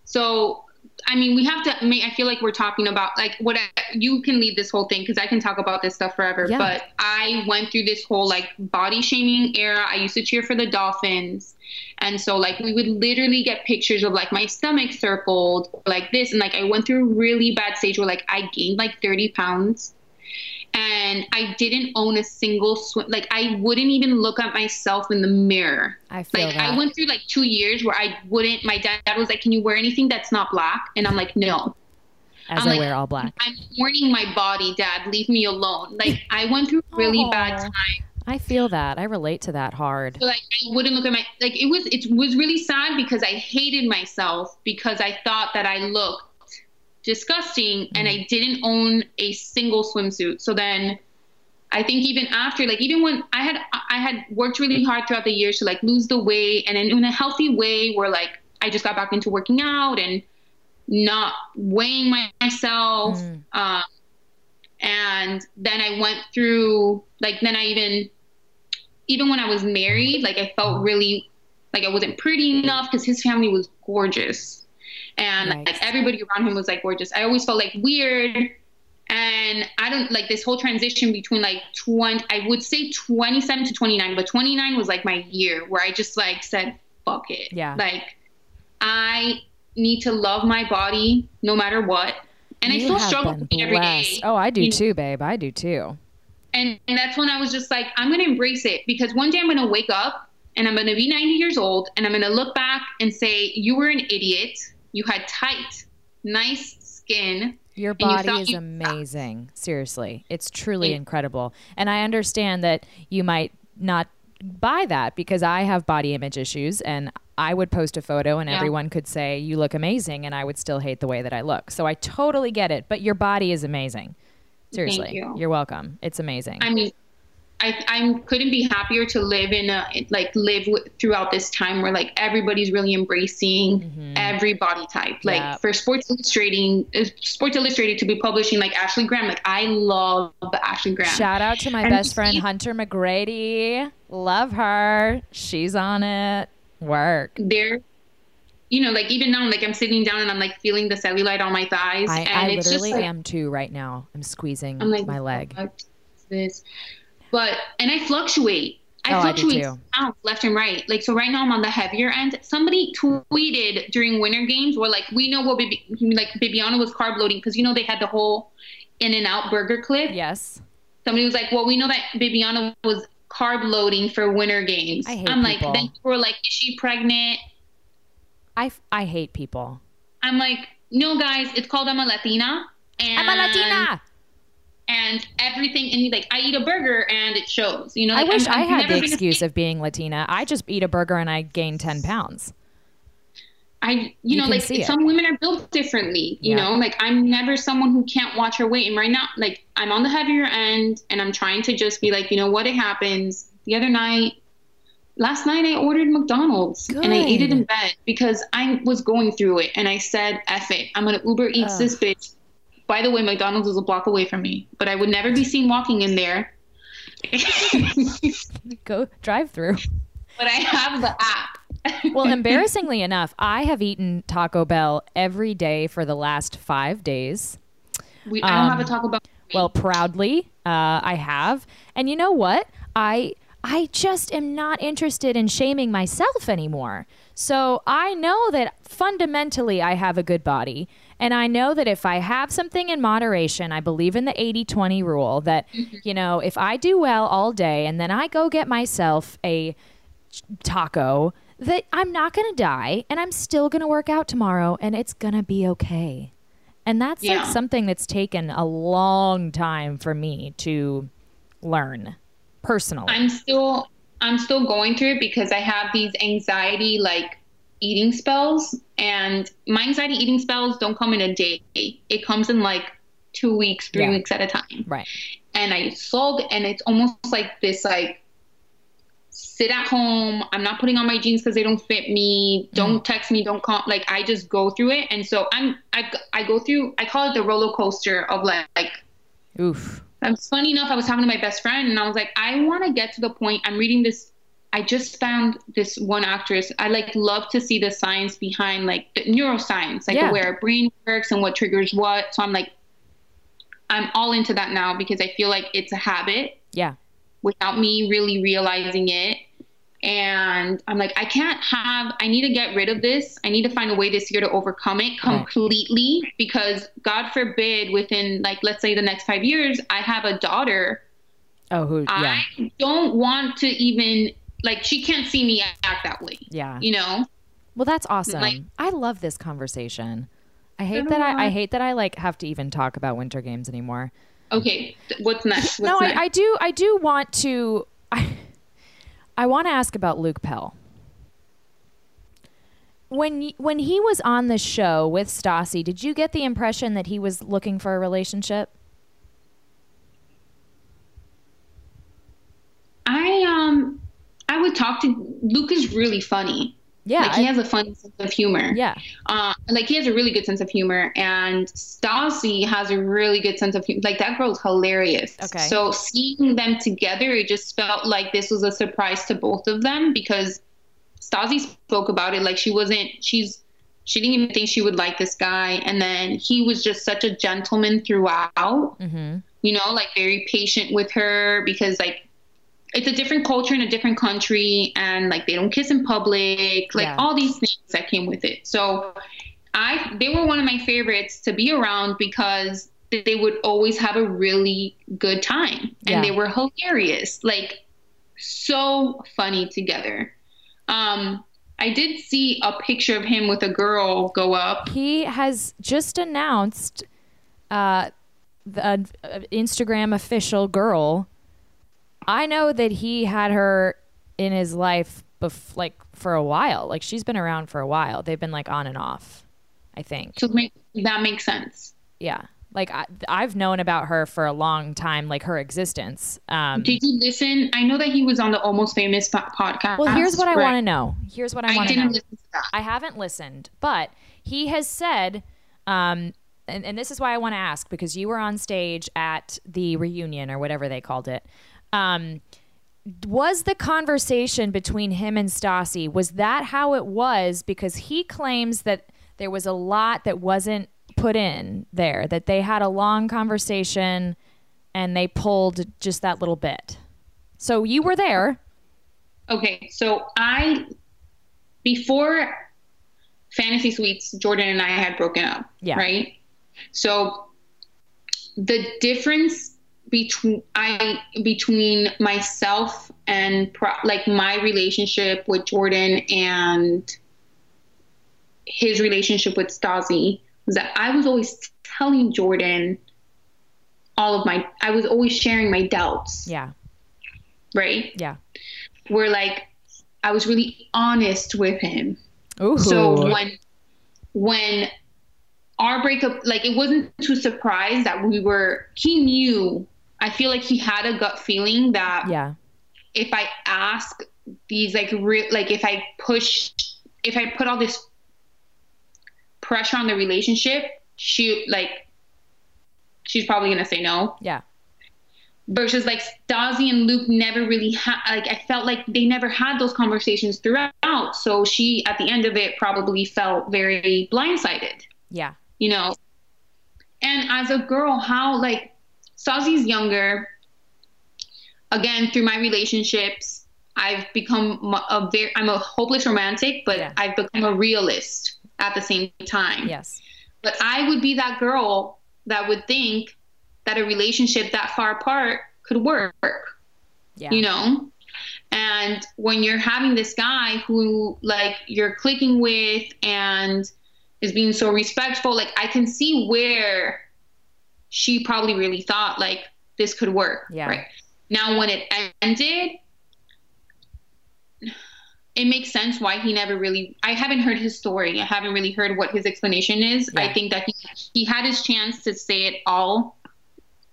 so I mean, we have to make. I feel like we're talking about like what I, you can lead this whole thing because I can talk about this stuff forever. Yeah. But I went through this whole like body shaming era. I used to cheer for the Dolphins, and so like we would literally get pictures of like my stomach circled like this, and like I went through a really bad stage where like I gained like thirty pounds. And I didn't own a single swim. Like I wouldn't even look at myself in the mirror. I feel Like that. I went through like two years where I wouldn't. My dad was like, "Can you wear anything that's not black?" And I'm like, "No." as I'm I like- wear all black. I'm mourning my body, Dad. Leave me alone. Like I went through really bad time. I feel that. I relate to that hard. So like I wouldn't look at my like it was it was really sad because I hated myself because I thought that I looked disgusting and I didn't own a single swimsuit. So then I think even after like even when I had I had worked really hard throughout the years to like lose the weight and in, in a healthy way where like I just got back into working out and not weighing my, myself Mm. um, and then I went through like then I even even when I was married like I felt really like I wasn't pretty enough because his family was gorgeous and Right. like everybody around him was like gorgeous. I always felt like weird and I don't like this whole transition between like 20 I would say 27 to 29 but 29 was like my year where I just like said fuck it. Yeah. Like I need to love my body no matter what. And I still struggle with it every day. Oh, I do You- too, babe. I do too. And, and that's when I was just like, I'm going to embrace it because one day I'm going to wake up and I'm going to be 90 years old and I'm going to look back and say, You were an idiot. You had tight, nice skin. Your and you body is you- amazing. Seriously. It's truly Yeah. incredible. And I understand that you might not buy that because I have body image issues and I would post a photo and Yeah. everyone could say you look amazing and I would still hate the way that I look. So I totally get it, but your body is amazing. Seriously. you. You're welcome. It's amazing. I mean, I, I couldn't be happier to live in a like live w- throughout this time where like everybody's really embracing every body type. Like Yeah. for Sports Illustrating, uh, Sports Illustrated to be publishing like Ashley Graham. Like I love Ashley Graham. Shout out to my And best friend Hunter McGrady. Love her. She's on it. Work. They're, you know, like even now, like I'm sitting down and I'm like feeling the cellulite on my thighs, I, and I it's literally just like, am too right now. I'm squeezing I'm like my leg. "What is This, but and I fluctuate. I Oh, fluctuate pounds left and right. Like so, right now I'm on the heavier end. Somebody tweeted during Winter Games where like we know what Bibi, like Bibiana was carb loading because you know they had the whole In and Out burger clip. Yes. Somebody was like, well, we know that Bibiana was carb loading for Winter Games. I hate I'm like, then people were like, is she pregnant? I, I hate people. I'm like, no, guys, it's called I'm a Latina. And, I'm a Latina. And everything, and like, I eat a burger and it shows. You know, I wish I'm- I had the been a- excuse of being Latina. I just eat a burger and I gain 10 pounds. I, you, You know, like see it. some women are built differently. You Yeah. know, like I'm never someone who can't watch her weight. And right now, like I'm on the heavier end, and I'm trying to just be like, you know what, it happens. The other night, last night, I ordered McDonald's and I ate it in bed because I was going through it, and I said, "F it, I'm gonna Uber Eats Ugh. this bitch." By the way, McDonald's is a block away from me, but I would never be seen walking in there. Go drive through. but I have the app. Well, embarrassingly enough, I have eaten Taco Bell every day for the last five days. we, I don't have Um, a Taco Bell. Well, proudly, uh, I have. And you know what? I I just am not interested in shaming myself anymore. So I know that fundamentally I have a good body. And I know that if I have something in moderation, I believe in the 80 20 rule that, mm-hmm. you know, if I do well all day and then I go get myself a taco, that I'm not going to die and I'm still going to work out tomorrow and it's going to be okay. And that's Yeah. like something that's taken a long time for me to learn personally. I'm still I'm still going through it because I have these anxiety like eating spells and my anxiety eating spells don't come in a day. It comes in like 2 weeks, 3 Yeah. weeks at a time. right. And I sulk and it's almost like this like sit at home. I'm not putting on my jeans because they don't fit me. Don't mm. text me. Don't call. Like I just go through it, and so I'm I, I go through. I call it the roller coaster of like, like Oof. It's funny enough, I was talking to my best friend and I was like, I want to get to the point. I'm reading this. I just found this one actress. I like love to see the science behind like the neuroscience, like Yeah. where our brain works and what triggers what. So I'm like, I'm all into that now because I feel like it's a habit Yeah. without me really realizing it. And I'm like, I can't have, I need to get rid of this. I need to find a way this year to overcome it hmm. completely because, God forbid, within like, let's say the next five years, I have a daughter. Oh, who? Yeah. I don't want to even, like, she can't see me act that way, Yeah. you know? Well, that's awesome. Like- I love this conversation. I hate don't that I, I hate that I like have to even talk about winter games anymore. Okay, what's next? What's no, next? I, I do. I do want to. I, I want to ask about Luke Pell. When when he was on the show with Stassi, did you get the impression that he was looking for a relationship? I, um, I would talk to, Luke is really funny. Yeah, like, he has a funny sense of humor. yeah, uh, like he has a really good sense of humor, and Stassi has a really good sense of humor. Like that girl's hilarious. Okay. So seeing them together, it just felt like this was a surprise to both of them because Stassi spoke about it like she wasn't. She's she didn't even think she would like this guy, and then he was just such a gentleman throughout. mm-hmm. You know, like very patient with her because like. It's a different culture in a different country, and like they don't kiss in public, like Yeah. all these things that came with it. So, I they were one of my favorites to be around because they would always have a really good time and Yeah. they were hilarious. Like so funny together. Um I did see a picture of him with a girl go up. He has just announced uh, the uh, Instagram official girl. I know that he had her in his life, bef- like for a while. Like she's been around for a while. They've been like on and off. I think. So make, that makes sense. Yeah. Like I, I've known about her for a long time, like her existence. Um, Did you listen? I know that he was on the Almost Famous po- podcast. well, here's what I want to know. Here's what I want to didn't know. listen to that. I haven't listened, but he has said, um, and, and this is why I want to ask because you were on stage at the reunion or whatever they called it. Um, was the conversation between him and Stassi was that how it was? Because he claims that there was a lot that wasn't put in there, that they had a long conversation and they pulled just that little bit. So you were there. Okay, so I before Fantasy Suites, Jordan and I had broken up. Yeah. Right. So the difference between I between myself and pro, like my relationship with Jordan and his relationship with Stassi was that I was always telling Jordan all of my I was always sharing my doubts, Yeah. right? Yeah. Where like I was really honest with him. Ooh. So when when our breakup, like it wasn't too surprised that we were. He knew. I feel like he had a gut feeling that yeah. if I ask these like real, like if I push, if I put all this pressure on the relationship, she like she's probably gonna say no Yeah. versus like Stassi and Luke never really had like I felt like they never had those conversations throughout. So she at the end of it probably felt very blindsided, Yeah. you know. And as a girl, how like Stassi's younger. Again, through my relationships, I've become a very I'm a hopeless romantic, but Yeah. I've become a realist at the same time. Yes. But I would be that girl that would think that a relationship that far apart could work, Yeah. you know? And when you're having this guy who like you're clicking with and is being so respectful, like I can see where she probably really thought like this could work. Yeah. Right. Now when it ended, it makes sense why he never really I haven't heard his story. I haven't really heard what his explanation is. Yeah. I think that he, he had his chance to say it all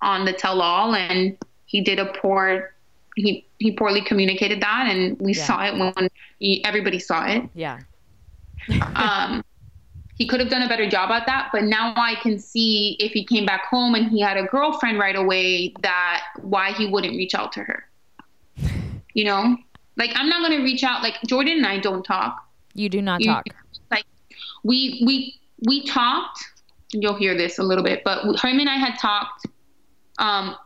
on the tell all and he did a poor he he poorly communicated that and we Yeah. saw it when he, everybody saw it. Yeah. Um he could have done a better job at that, but now I can see if he came back home and he had a girlfriend right away that why he wouldn't reach out to her. You know? Like I'm not going to reach out like Jordan and I don't talk. You do not You- talk. Like we we we talked. You'll hear this a little bit, but him and I had talked. Um,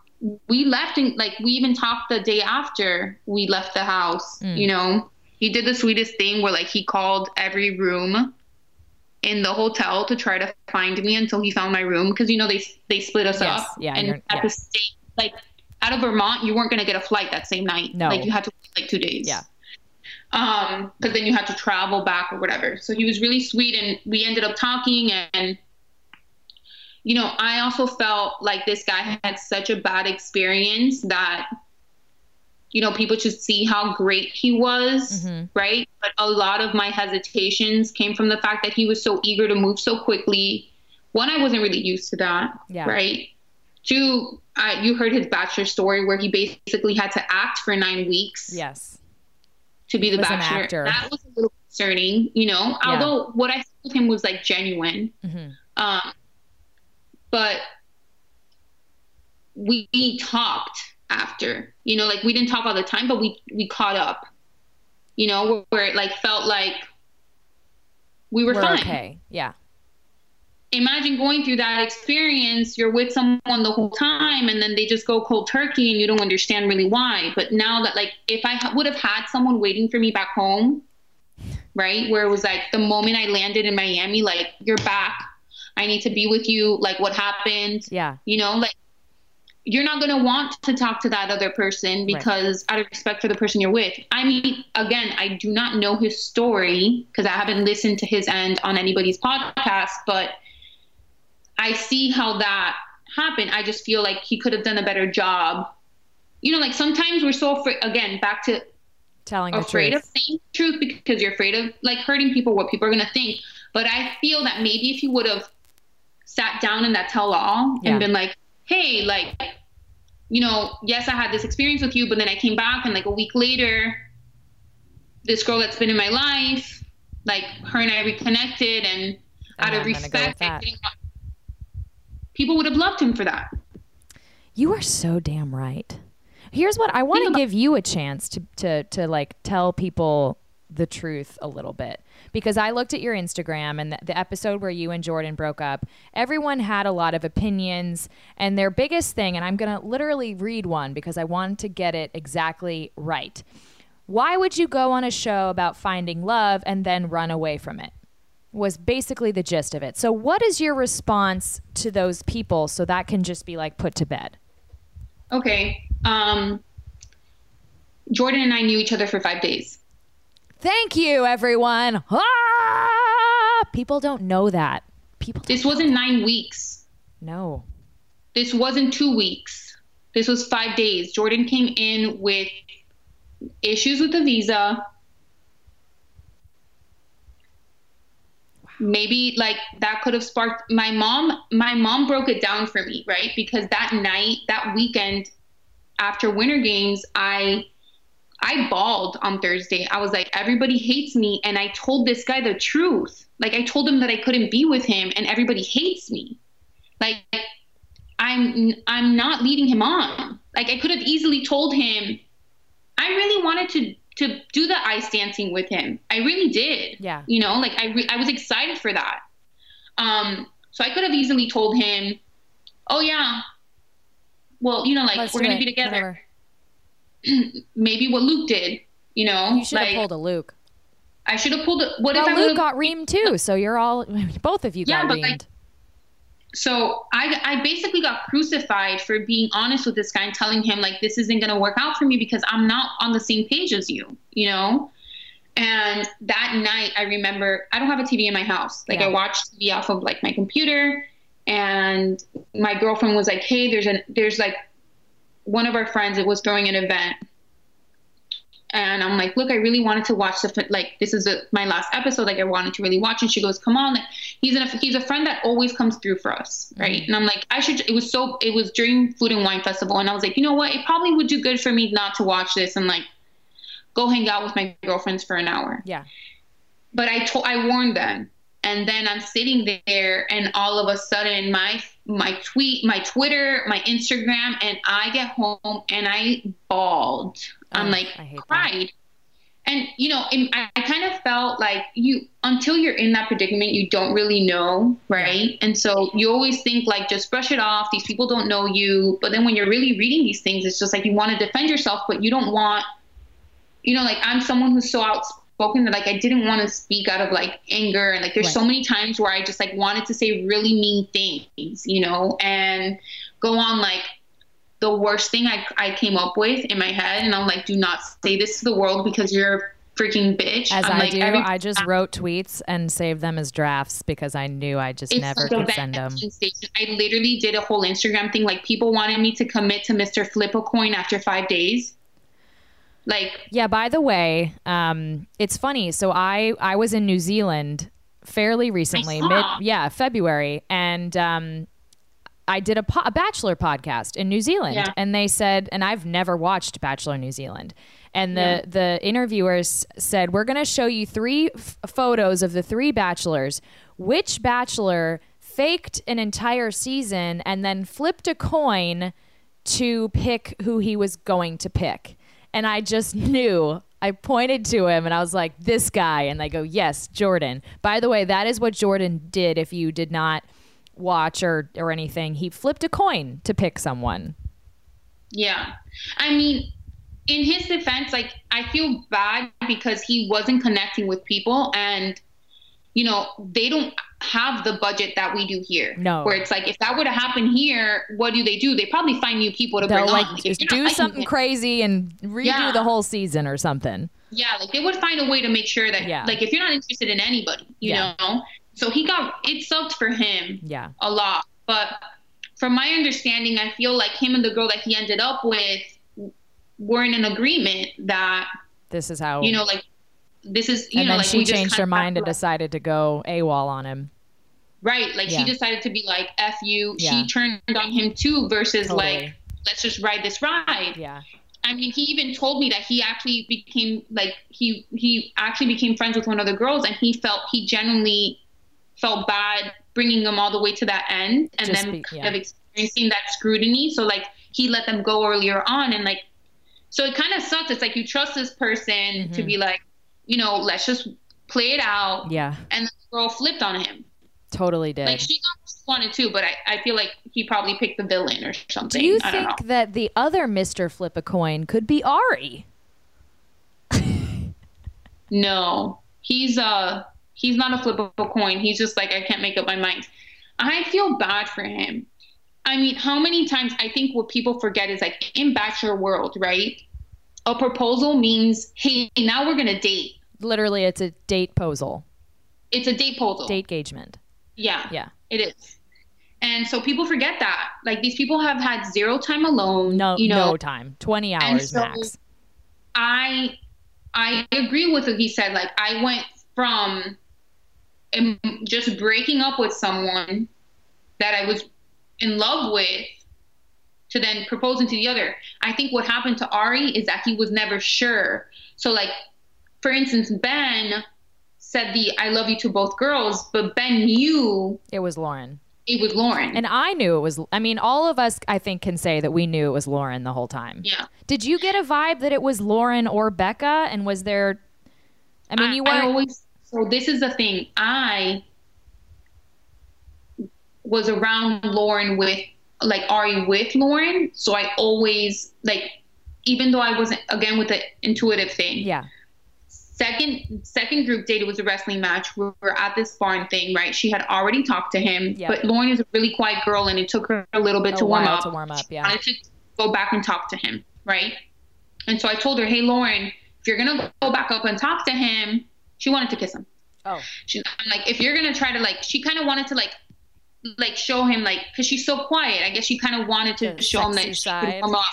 we left and like we even talked the day after we left the house. Mm. You know, he did the sweetest thing where like he called every room in the hotel to try to find me until he found my room because you know they they split us Yes, up. yeah, and at yeah. the state like out of Vermont, you weren't gonna get a flight that same night. No. like you had to wait like two days Yeah. um because then you had to travel back or whatever so he was really sweet and we ended up talking and you know i also felt like this guy had such a bad experience that you know people should see how great he was Mhm. right but a lot of my hesitations came from the fact that he was so eager to move so quickly one i wasn't really used to that Yeah. right two I, you heard his bachelor story where he basically had to act for nine weeks Yes. to be the bachelor. That was a little concerning, you know. Although what I saw with him was like genuine, hmm um, but we talked after, you know, like we didn't talk all the time, but we we caught up, you know, where, it like felt like we were We're fine. okay. Yeah. Imagine going through that experience. You're with someone the whole time, and then they just go cold turkey, and you don't understand really why. But now that, like, if I ha- would have had someone waiting for me back home, right, where it was like the moment I landed in Miami, like, you're back. I need to be with you. Like, what happened? Yeah. You know, like you're not going to want to talk to that other person because right. out of respect for the person you're with. I mean, again, I do not know his story because I haven't listened to his end on anybody's podcast, but I see how that happened. I just feel like he could have done a better job. You know, like sometimes we're so afraid, again, back to telling afraid of saying the truth because you're afraid of like hurting people, what people are going to think. But I feel that maybe if he would have sat down in that tell all yeah. and been like, hey, like, you know, yes, I had this experience with you, but then I came back and like a week later, this girl that's been in my life, like her and I reconnected and, and out of respect, people would have loved him for that. You are so damn right. Here's what I want to give you a chance to to to like tell people the truth a little bit because I looked at your Instagram and the, the, episode where you and Jordan broke up. Everyone had a lot of opinions, and their biggest thing, and I'm going to literally read one because I wanted to get it exactly right. Why would you go on a show about finding love and then run away from it? Was basically the gist of it. So, what is your response to those people so that can just be like put to bed? Okay. Um, Jordan and I knew each other for five days. Thank you, everyone. Ah! People don't know that. People. This wasn't nine weeks. No. This wasn't two weeks. This was five days. Jordan came in with issues with the visa. Maybe like that could have sparked my mom. My mom broke it down for me, right? Because that night, that weekend after Winter Games, I I bawled on Thursday. I was like, everybody hates me. And I told this guy the truth. Like, I told him that I couldn't be with him and everybody hates me. Like, I'm I'm not leading him on. Like I could have easily told him I really wanted to to do the ice dancing with him. I really did. Yeah. You know, like I re- I was excited for that. Um so I could have easily told him, "Oh yeah. Well, you know like Let's we're going to be together." Whatever. maybe what Luke did. You know, you should have pulled a Luke. I should have pulled. A, what well, if Luke got reamed too? So you're all both of you yeah, got reamed. Like, so I, I basically got crucified for being honest with this guy and telling him like this isn't going to work out for me because I'm not on the same page as you, you know. And that night, I remember I don't have a TV in my house. Like yeah. I watched TV off of like my computer, and my girlfriend was like, "Hey, there's an there's like one of our friends it was throwing an event and I'm like, look, I really wanted to watch the like this is a, my last episode. Like I wanted to really watch, and she goes, come on, like, he's a he's a friend that always comes through for us, right? Mm-hmm. And I'm like, I should. It was so it was during Food and Wine Festival, and I was like, you know what? It probably would do good for me not to watch this and like go hang out with my girlfriends for an hour. Yeah. But I told I warned them, and then I'm sitting there, and all of a sudden my my tweet, my Twitter, my Instagram, and I get home and I bawled. I'm oh, like cried. That. And you know, I, I kind of felt like you until you're in that predicament, you don't really know, right? And so you always think like just brush it off. These people don't know you. But then when you're really reading these things, it's just like you want to defend yourself, but you don't want, you know, like I'm someone who's so outspoken spoken that like I didn't want to speak out of like anger and like there's right. so many times where I just like wanted to say really mean things, you know, and go on like the worst thing I, I came up with in my head and I'm like, do not say this to the world because you're a freaking bitch. As I'm i like, do, I just wrote tweets and saved them as drafts because I knew I just never could send them. Station. I literally did a whole Instagram thing. Like people wanted me to commit to Mr. Flip a coin after five days. Like Yeah, by the way, um, it's funny. So I I was in New Zealand fairly recently, mid yeah, February, and um, I did a, po- a Bachelor podcast in New Zealand, yeah. and they said, and I've never watched Bachelor New Zealand, and the yeah. the interviewers said, we're going to show you three f- photos of the three bachelors. Which bachelor faked an entire season and then flipped a coin to pick who he was going to pick? And I just knew. I pointed to him and I was like, this guy. And they go, yes, Jordan. By the way, that is what Jordan did if you did not watch or, or anything. He flipped a coin to pick someone. Yeah. I mean, in his defense, like, I feel bad because he wasn't connecting with people and, you know, they don't, have the budget that we do here. No. Where it's like if that were to happen here, what do they do? They probably find new people to They'll bring like on. Like, just do something it- crazy and redo Yeah. the whole season or something. Yeah, like they would find a way to make sure that Yeah. like if you're not interested in anybody, you Yeah. know. So he got it sucked for him Yeah. a lot. But from my understanding, I feel like him and the girl that he ended up with were in an agreement that, This is how you know, like this is you and know, then like she changed her mind and decided to go AWOL on him. Right. Like Yeah. she decided to be like, F you. Yeah. She turned on him too versus Totally. like, let's just ride this ride. Yeah. I mean, he even told me that he actually became like he he actually became friends with one of the girls, and he felt he genuinely felt bad bringing them all the way to that end, and Just then be- kind yeah. of experiencing that scrutiny. So like he let them go earlier on, and like so it kind of sucks. It's like you trust this person to Mhm. be like, you know, let's just play it out, Yeah. and the girl flipped on him. Totally did. Like she wanted to, but I, I feel like he probably picked the villain or something. Do you I don't know. think that the other Mr. Flip a coin could be Arie? No, he's uh he's not a flippable coin. He's just like I can't make up my mind. I feel bad for him. I mean, how many times I think what people forget is like in bachelor world, right? A proposal means hey, now we're gonna date. Literally, it's a date posal, It's a date proposal. date engagement. Yeah, Yeah. it is. And so people forget that. Like these people have had zero time alone. No, you know, no time. Twenty hours so- max. I I agree with what he said. Like I went from um, just breaking up with someone that I was in love with to then proposing to the other. I think what happened to Arie is that he was never sure. So like for instance, Ben said the I love you to both girls, but Ben knew It was Lauren, it was Lauren. and I knew it was. I mean, all of us, I think, can say that we knew it was Lauren the whole time. yeah. Did you get a vibe that it was Lauren or Becca? And was there? I mean, you weren't. always so this is the thing. I was around Lauren with like Arie with Lauren, so I always like even though I wasn't again with the intuitive thing. yeah. Second second group date it was a wrestling match. We were at this barn thing, right? She had already talked to him, Yeah. but Lauren is a really quiet girl, and it took her a little bit A to warm up. to warm up. She Yeah. wanted to go back and talk to him, right? And so I told her, "Hey, Lauren, if you're gonna go back up and talk to him," she wanted to kiss him. Oh. She's I'm like, if you're gonna try to like, she kind of wanted to like, like show him like, cause she's so quiet. I guess she kind of wanted to The show him that sexy she could warm up,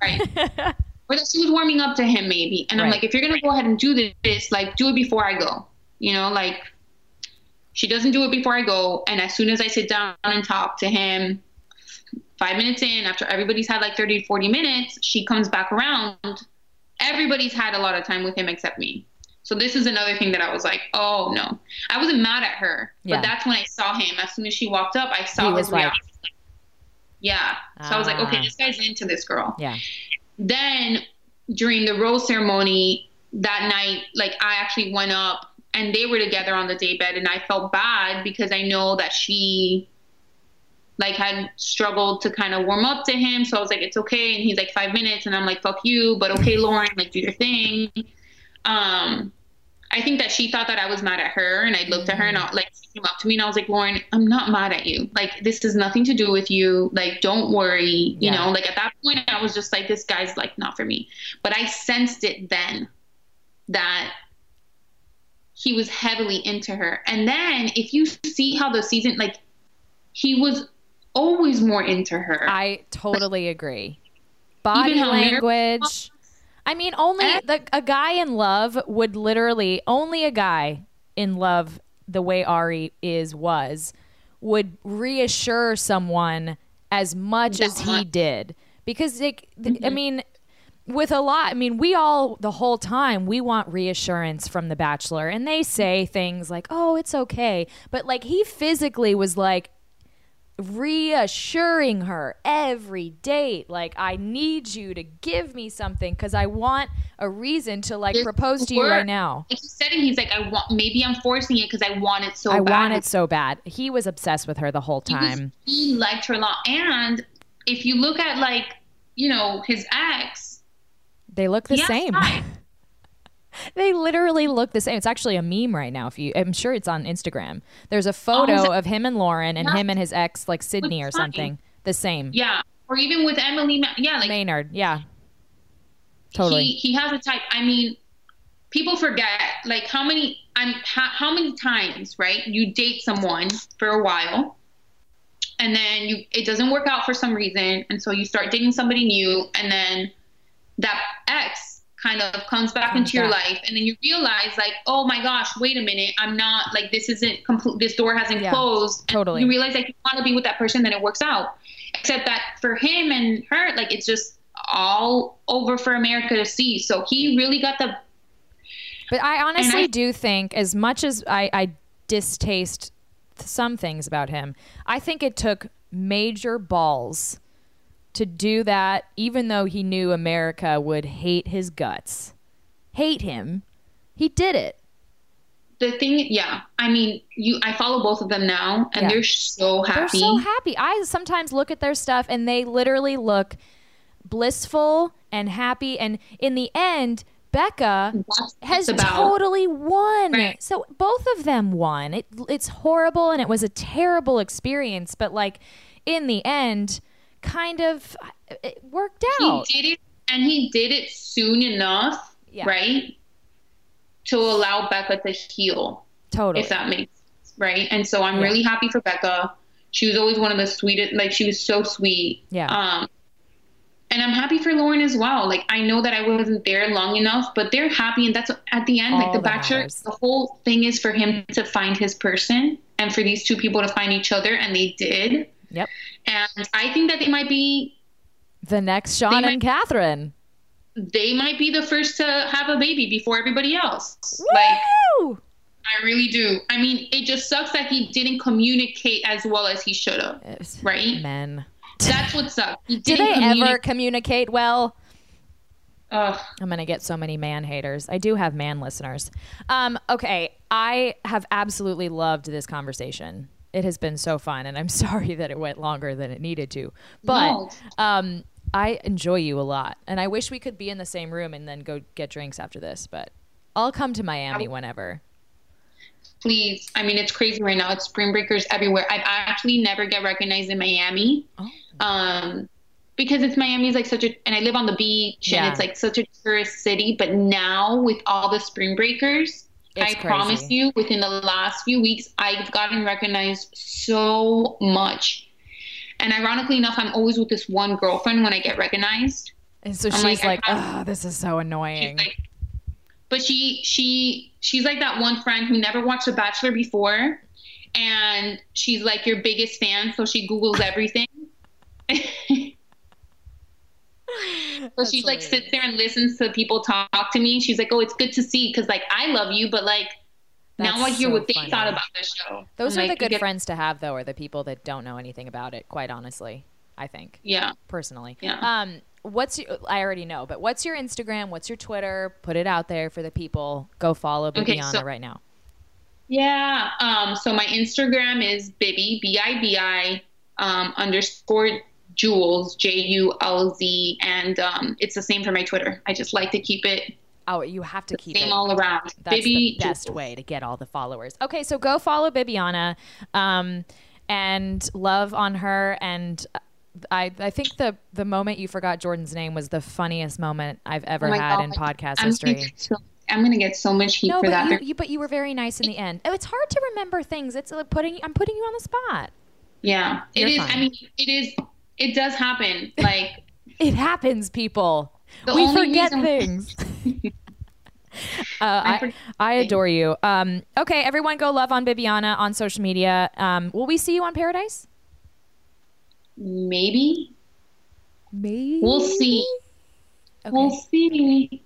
right? or that she was warming up to him maybe. And I'm like, if you're gonna go ahead and do this, like, do it before I go. You know, like, she doesn't do it before I go, and as soon as I sit down and talk to him, five minutes in, after everybody's had like 30 40 minutes, she comes back around. Everybody's had a lot of time with him except me. So this is another thing that I was like, oh no. I wasn't mad at her, Yeah. but that's when I saw him. As soon as she walked up, I saw He his like- reaction. yeah. So I was like, okay, this guy's into this girl. Yeah. Then during the rose ceremony that night, like I actually went up and they were together on the daybed and I felt bad because I know that she like had struggled to kind of warm up to him. So I was like, it's okay. And he's like five minutes and I'm like, fuck you, but okay, Lauren, like do your thing. Um I think that she thought that I was mad at her and I looked at her and mm-hmm. I, like she came up to me and I was like, Lauren, I'm not mad at you. Like this has nothing to do with you. Like don't worry. You Yeah. know, like at that point I was just like, this guy's like not for me. But I sensed it then that he was heavily into her. And then if you see how the season like he was always more into her. I totally agree. Body language. I mean, only Eh? the, a guy in love would literally only a guy in love the way Arie is was would reassure someone as much as he did. Because like th- I mean with a lot I mean we all the whole time we want reassurance from the bachelor. And they say things like oh it's okay. But like he physically was like reassuring her every date like i need you to give me something because i want a reason to like propose to you right now Like he said it, he's like, I want maybe I'm forcing it because I want it so i bad. want it so bad he was obsessed with her the whole He was- time He liked her a lot. And if you look at like, you know, his ex, they look the he same. They literally look the same. It's actually a meme right now. If you, I'm sure it's on Instagram. There's a photo Oh, of him and Lauren, and Yeah. him and his ex, like Sydney or something. The same. Yeah. Or even with Emily, Ma- yeah, like Maynard. Yeah. Totally. he he has a type. I mean, people forget like how many I'm how, how many times right you date someone for a while, and then you it doesn't work out for some reason, and so you start dating somebody new, and then that ex kind of comes back Comes into your life, and then you realize like, oh my gosh, wait a minute, I'm not like this isn't complete. This door hasn't Yeah, closed. And totally. You realize like you want to be with that person, then it works out. Except that for him and her, like it's just all over for America to see. So he really got the But I honestly I- do think, as much as I, I distaste some things about him, I think it took major balls to do that, even though he knew America would hate his guts. Hate him. He did it. the thing. Yeah, I mean, you. I follow both of them now, and Yeah. they're so happy. They're so happy. I sometimes look at their stuff and they literally look blissful and happy. And in the end, Becca has totally won. Right. So both of them won. It, it's horrible and it was a terrible experience, but like in the end, kind of it worked out. He did it, and he did it soon enough, Yeah. right, to allow Becca to heal. totally. if that makes sense, right? And so I'm Yeah. really happy for Becca. She was always one of the sweetest, like she was so sweet. Yeah. Um, and I'm happy for Lauren as well. Like I know that I wasn't there long enough, but they're happy, and that's at the end. All like the Bachelor, matters. the whole thing is for him to find his person, and for these two people to find each other, and they did. Yep. And I think that they might be, The next Sean and Catherine. they might be the first to have a baby before everybody else. Like I really do. I mean, it just sucks that he didn't communicate as well as he should have. Right? Men. That's what sucks. He Do they ever communicate well? Ugh. I'm gonna get so many man haters. I do have man listeners. Um, okay, I have absolutely loved this conversation. It has been so fun, and I'm sorry that it went longer than it needed to. But No. um, I enjoy you a lot, and I wish we could be in the same room and then go get drinks after this. But I'll come to Miami whenever. Please. I mean, it's crazy right now. It's spring breakers everywhere. I've actually never get recognized in Miami. Oh. Um, because it's Miami's like such a, and I live on the beach Yeah. and it's like such a tourist city. But now with all the spring breakers, It's I promise you, within the last few weeks, I've gotten recognized so much. And ironically enough, I'm always with this one girlfriend when I get recognized. And so I'm she's like, like, "Oh, this is so She's annoying." like, but she she she's like that one friend who never watched The Bachelor before, and she's like your biggest fan, so she googles everything. so That's she's like sits there and listens to people talk to me. She's like, "Oh, it's good to see because like I love you, but like now I That's hear so what they funny. thought about the show." Those I'm are like, the good get- friends to have, though, are the people that don't know anything about it. Quite honestly, I think Yeah, personally. Yeah. Um, what's your, I already know, but what's your Instagram? What's your Twitter? Put it out there for the people. Go follow Okay, Bibiana so- right now. yeah. Um, so my Instagram is Bibi B I B I um, underscore Jules J U L Z, and um, it's the same for my Twitter. I just like to keep it Oh, you have to keep same it. all around. That's Bibi the best Jules. way to get all the followers. Okay, so go follow Bibiana, um, and love on her. And I, I think the the moment you forgot Jordan's name was the funniest moment I've ever Oh had God. in podcast I'm history. Gonna get so, I'm gonna get so much heat No, for but that. you, you, but you were very nice in the end. Oh, it's hard to remember things. It's like putting I'm putting you on the spot. yeah, You're it is. fine. I mean, it is. It does happen. Like It happens, people. We forget reason- things. uh, I I, adore you. Um, okay, everyone, go love on Bibiana on social media. Um, will we see you on Paradise? maybe Maybe we'll see. Okay. We'll see.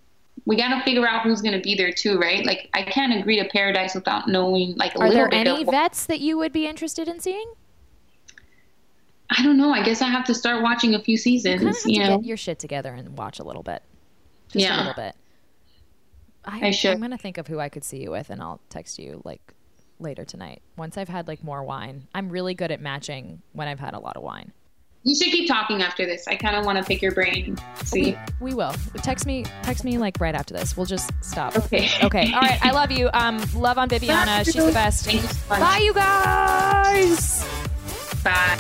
We gotta figure out who's gonna be there too, right? Like I can't agree to Paradise without knowing like a Are little there bit any of. vets that you would be interested in seeing? I don't know. I guess I have to start watching a few You kind of seasons. You know. get your shit together and watch a little bit. Just a little bit. I, I should. I'm gonna think of who I could see you with, and I'll text you like later tonight once I've had like more wine. I'm really good at matching when I've had a lot of wine. You should keep talking after this. I kind of want to pick your brain. See. We will. Text me text me like right after this. We'll just stop. Okay. Okay. All right. I love you. Um love on Bibiana. She's the best. Thank you so. Bye you guys. Bye.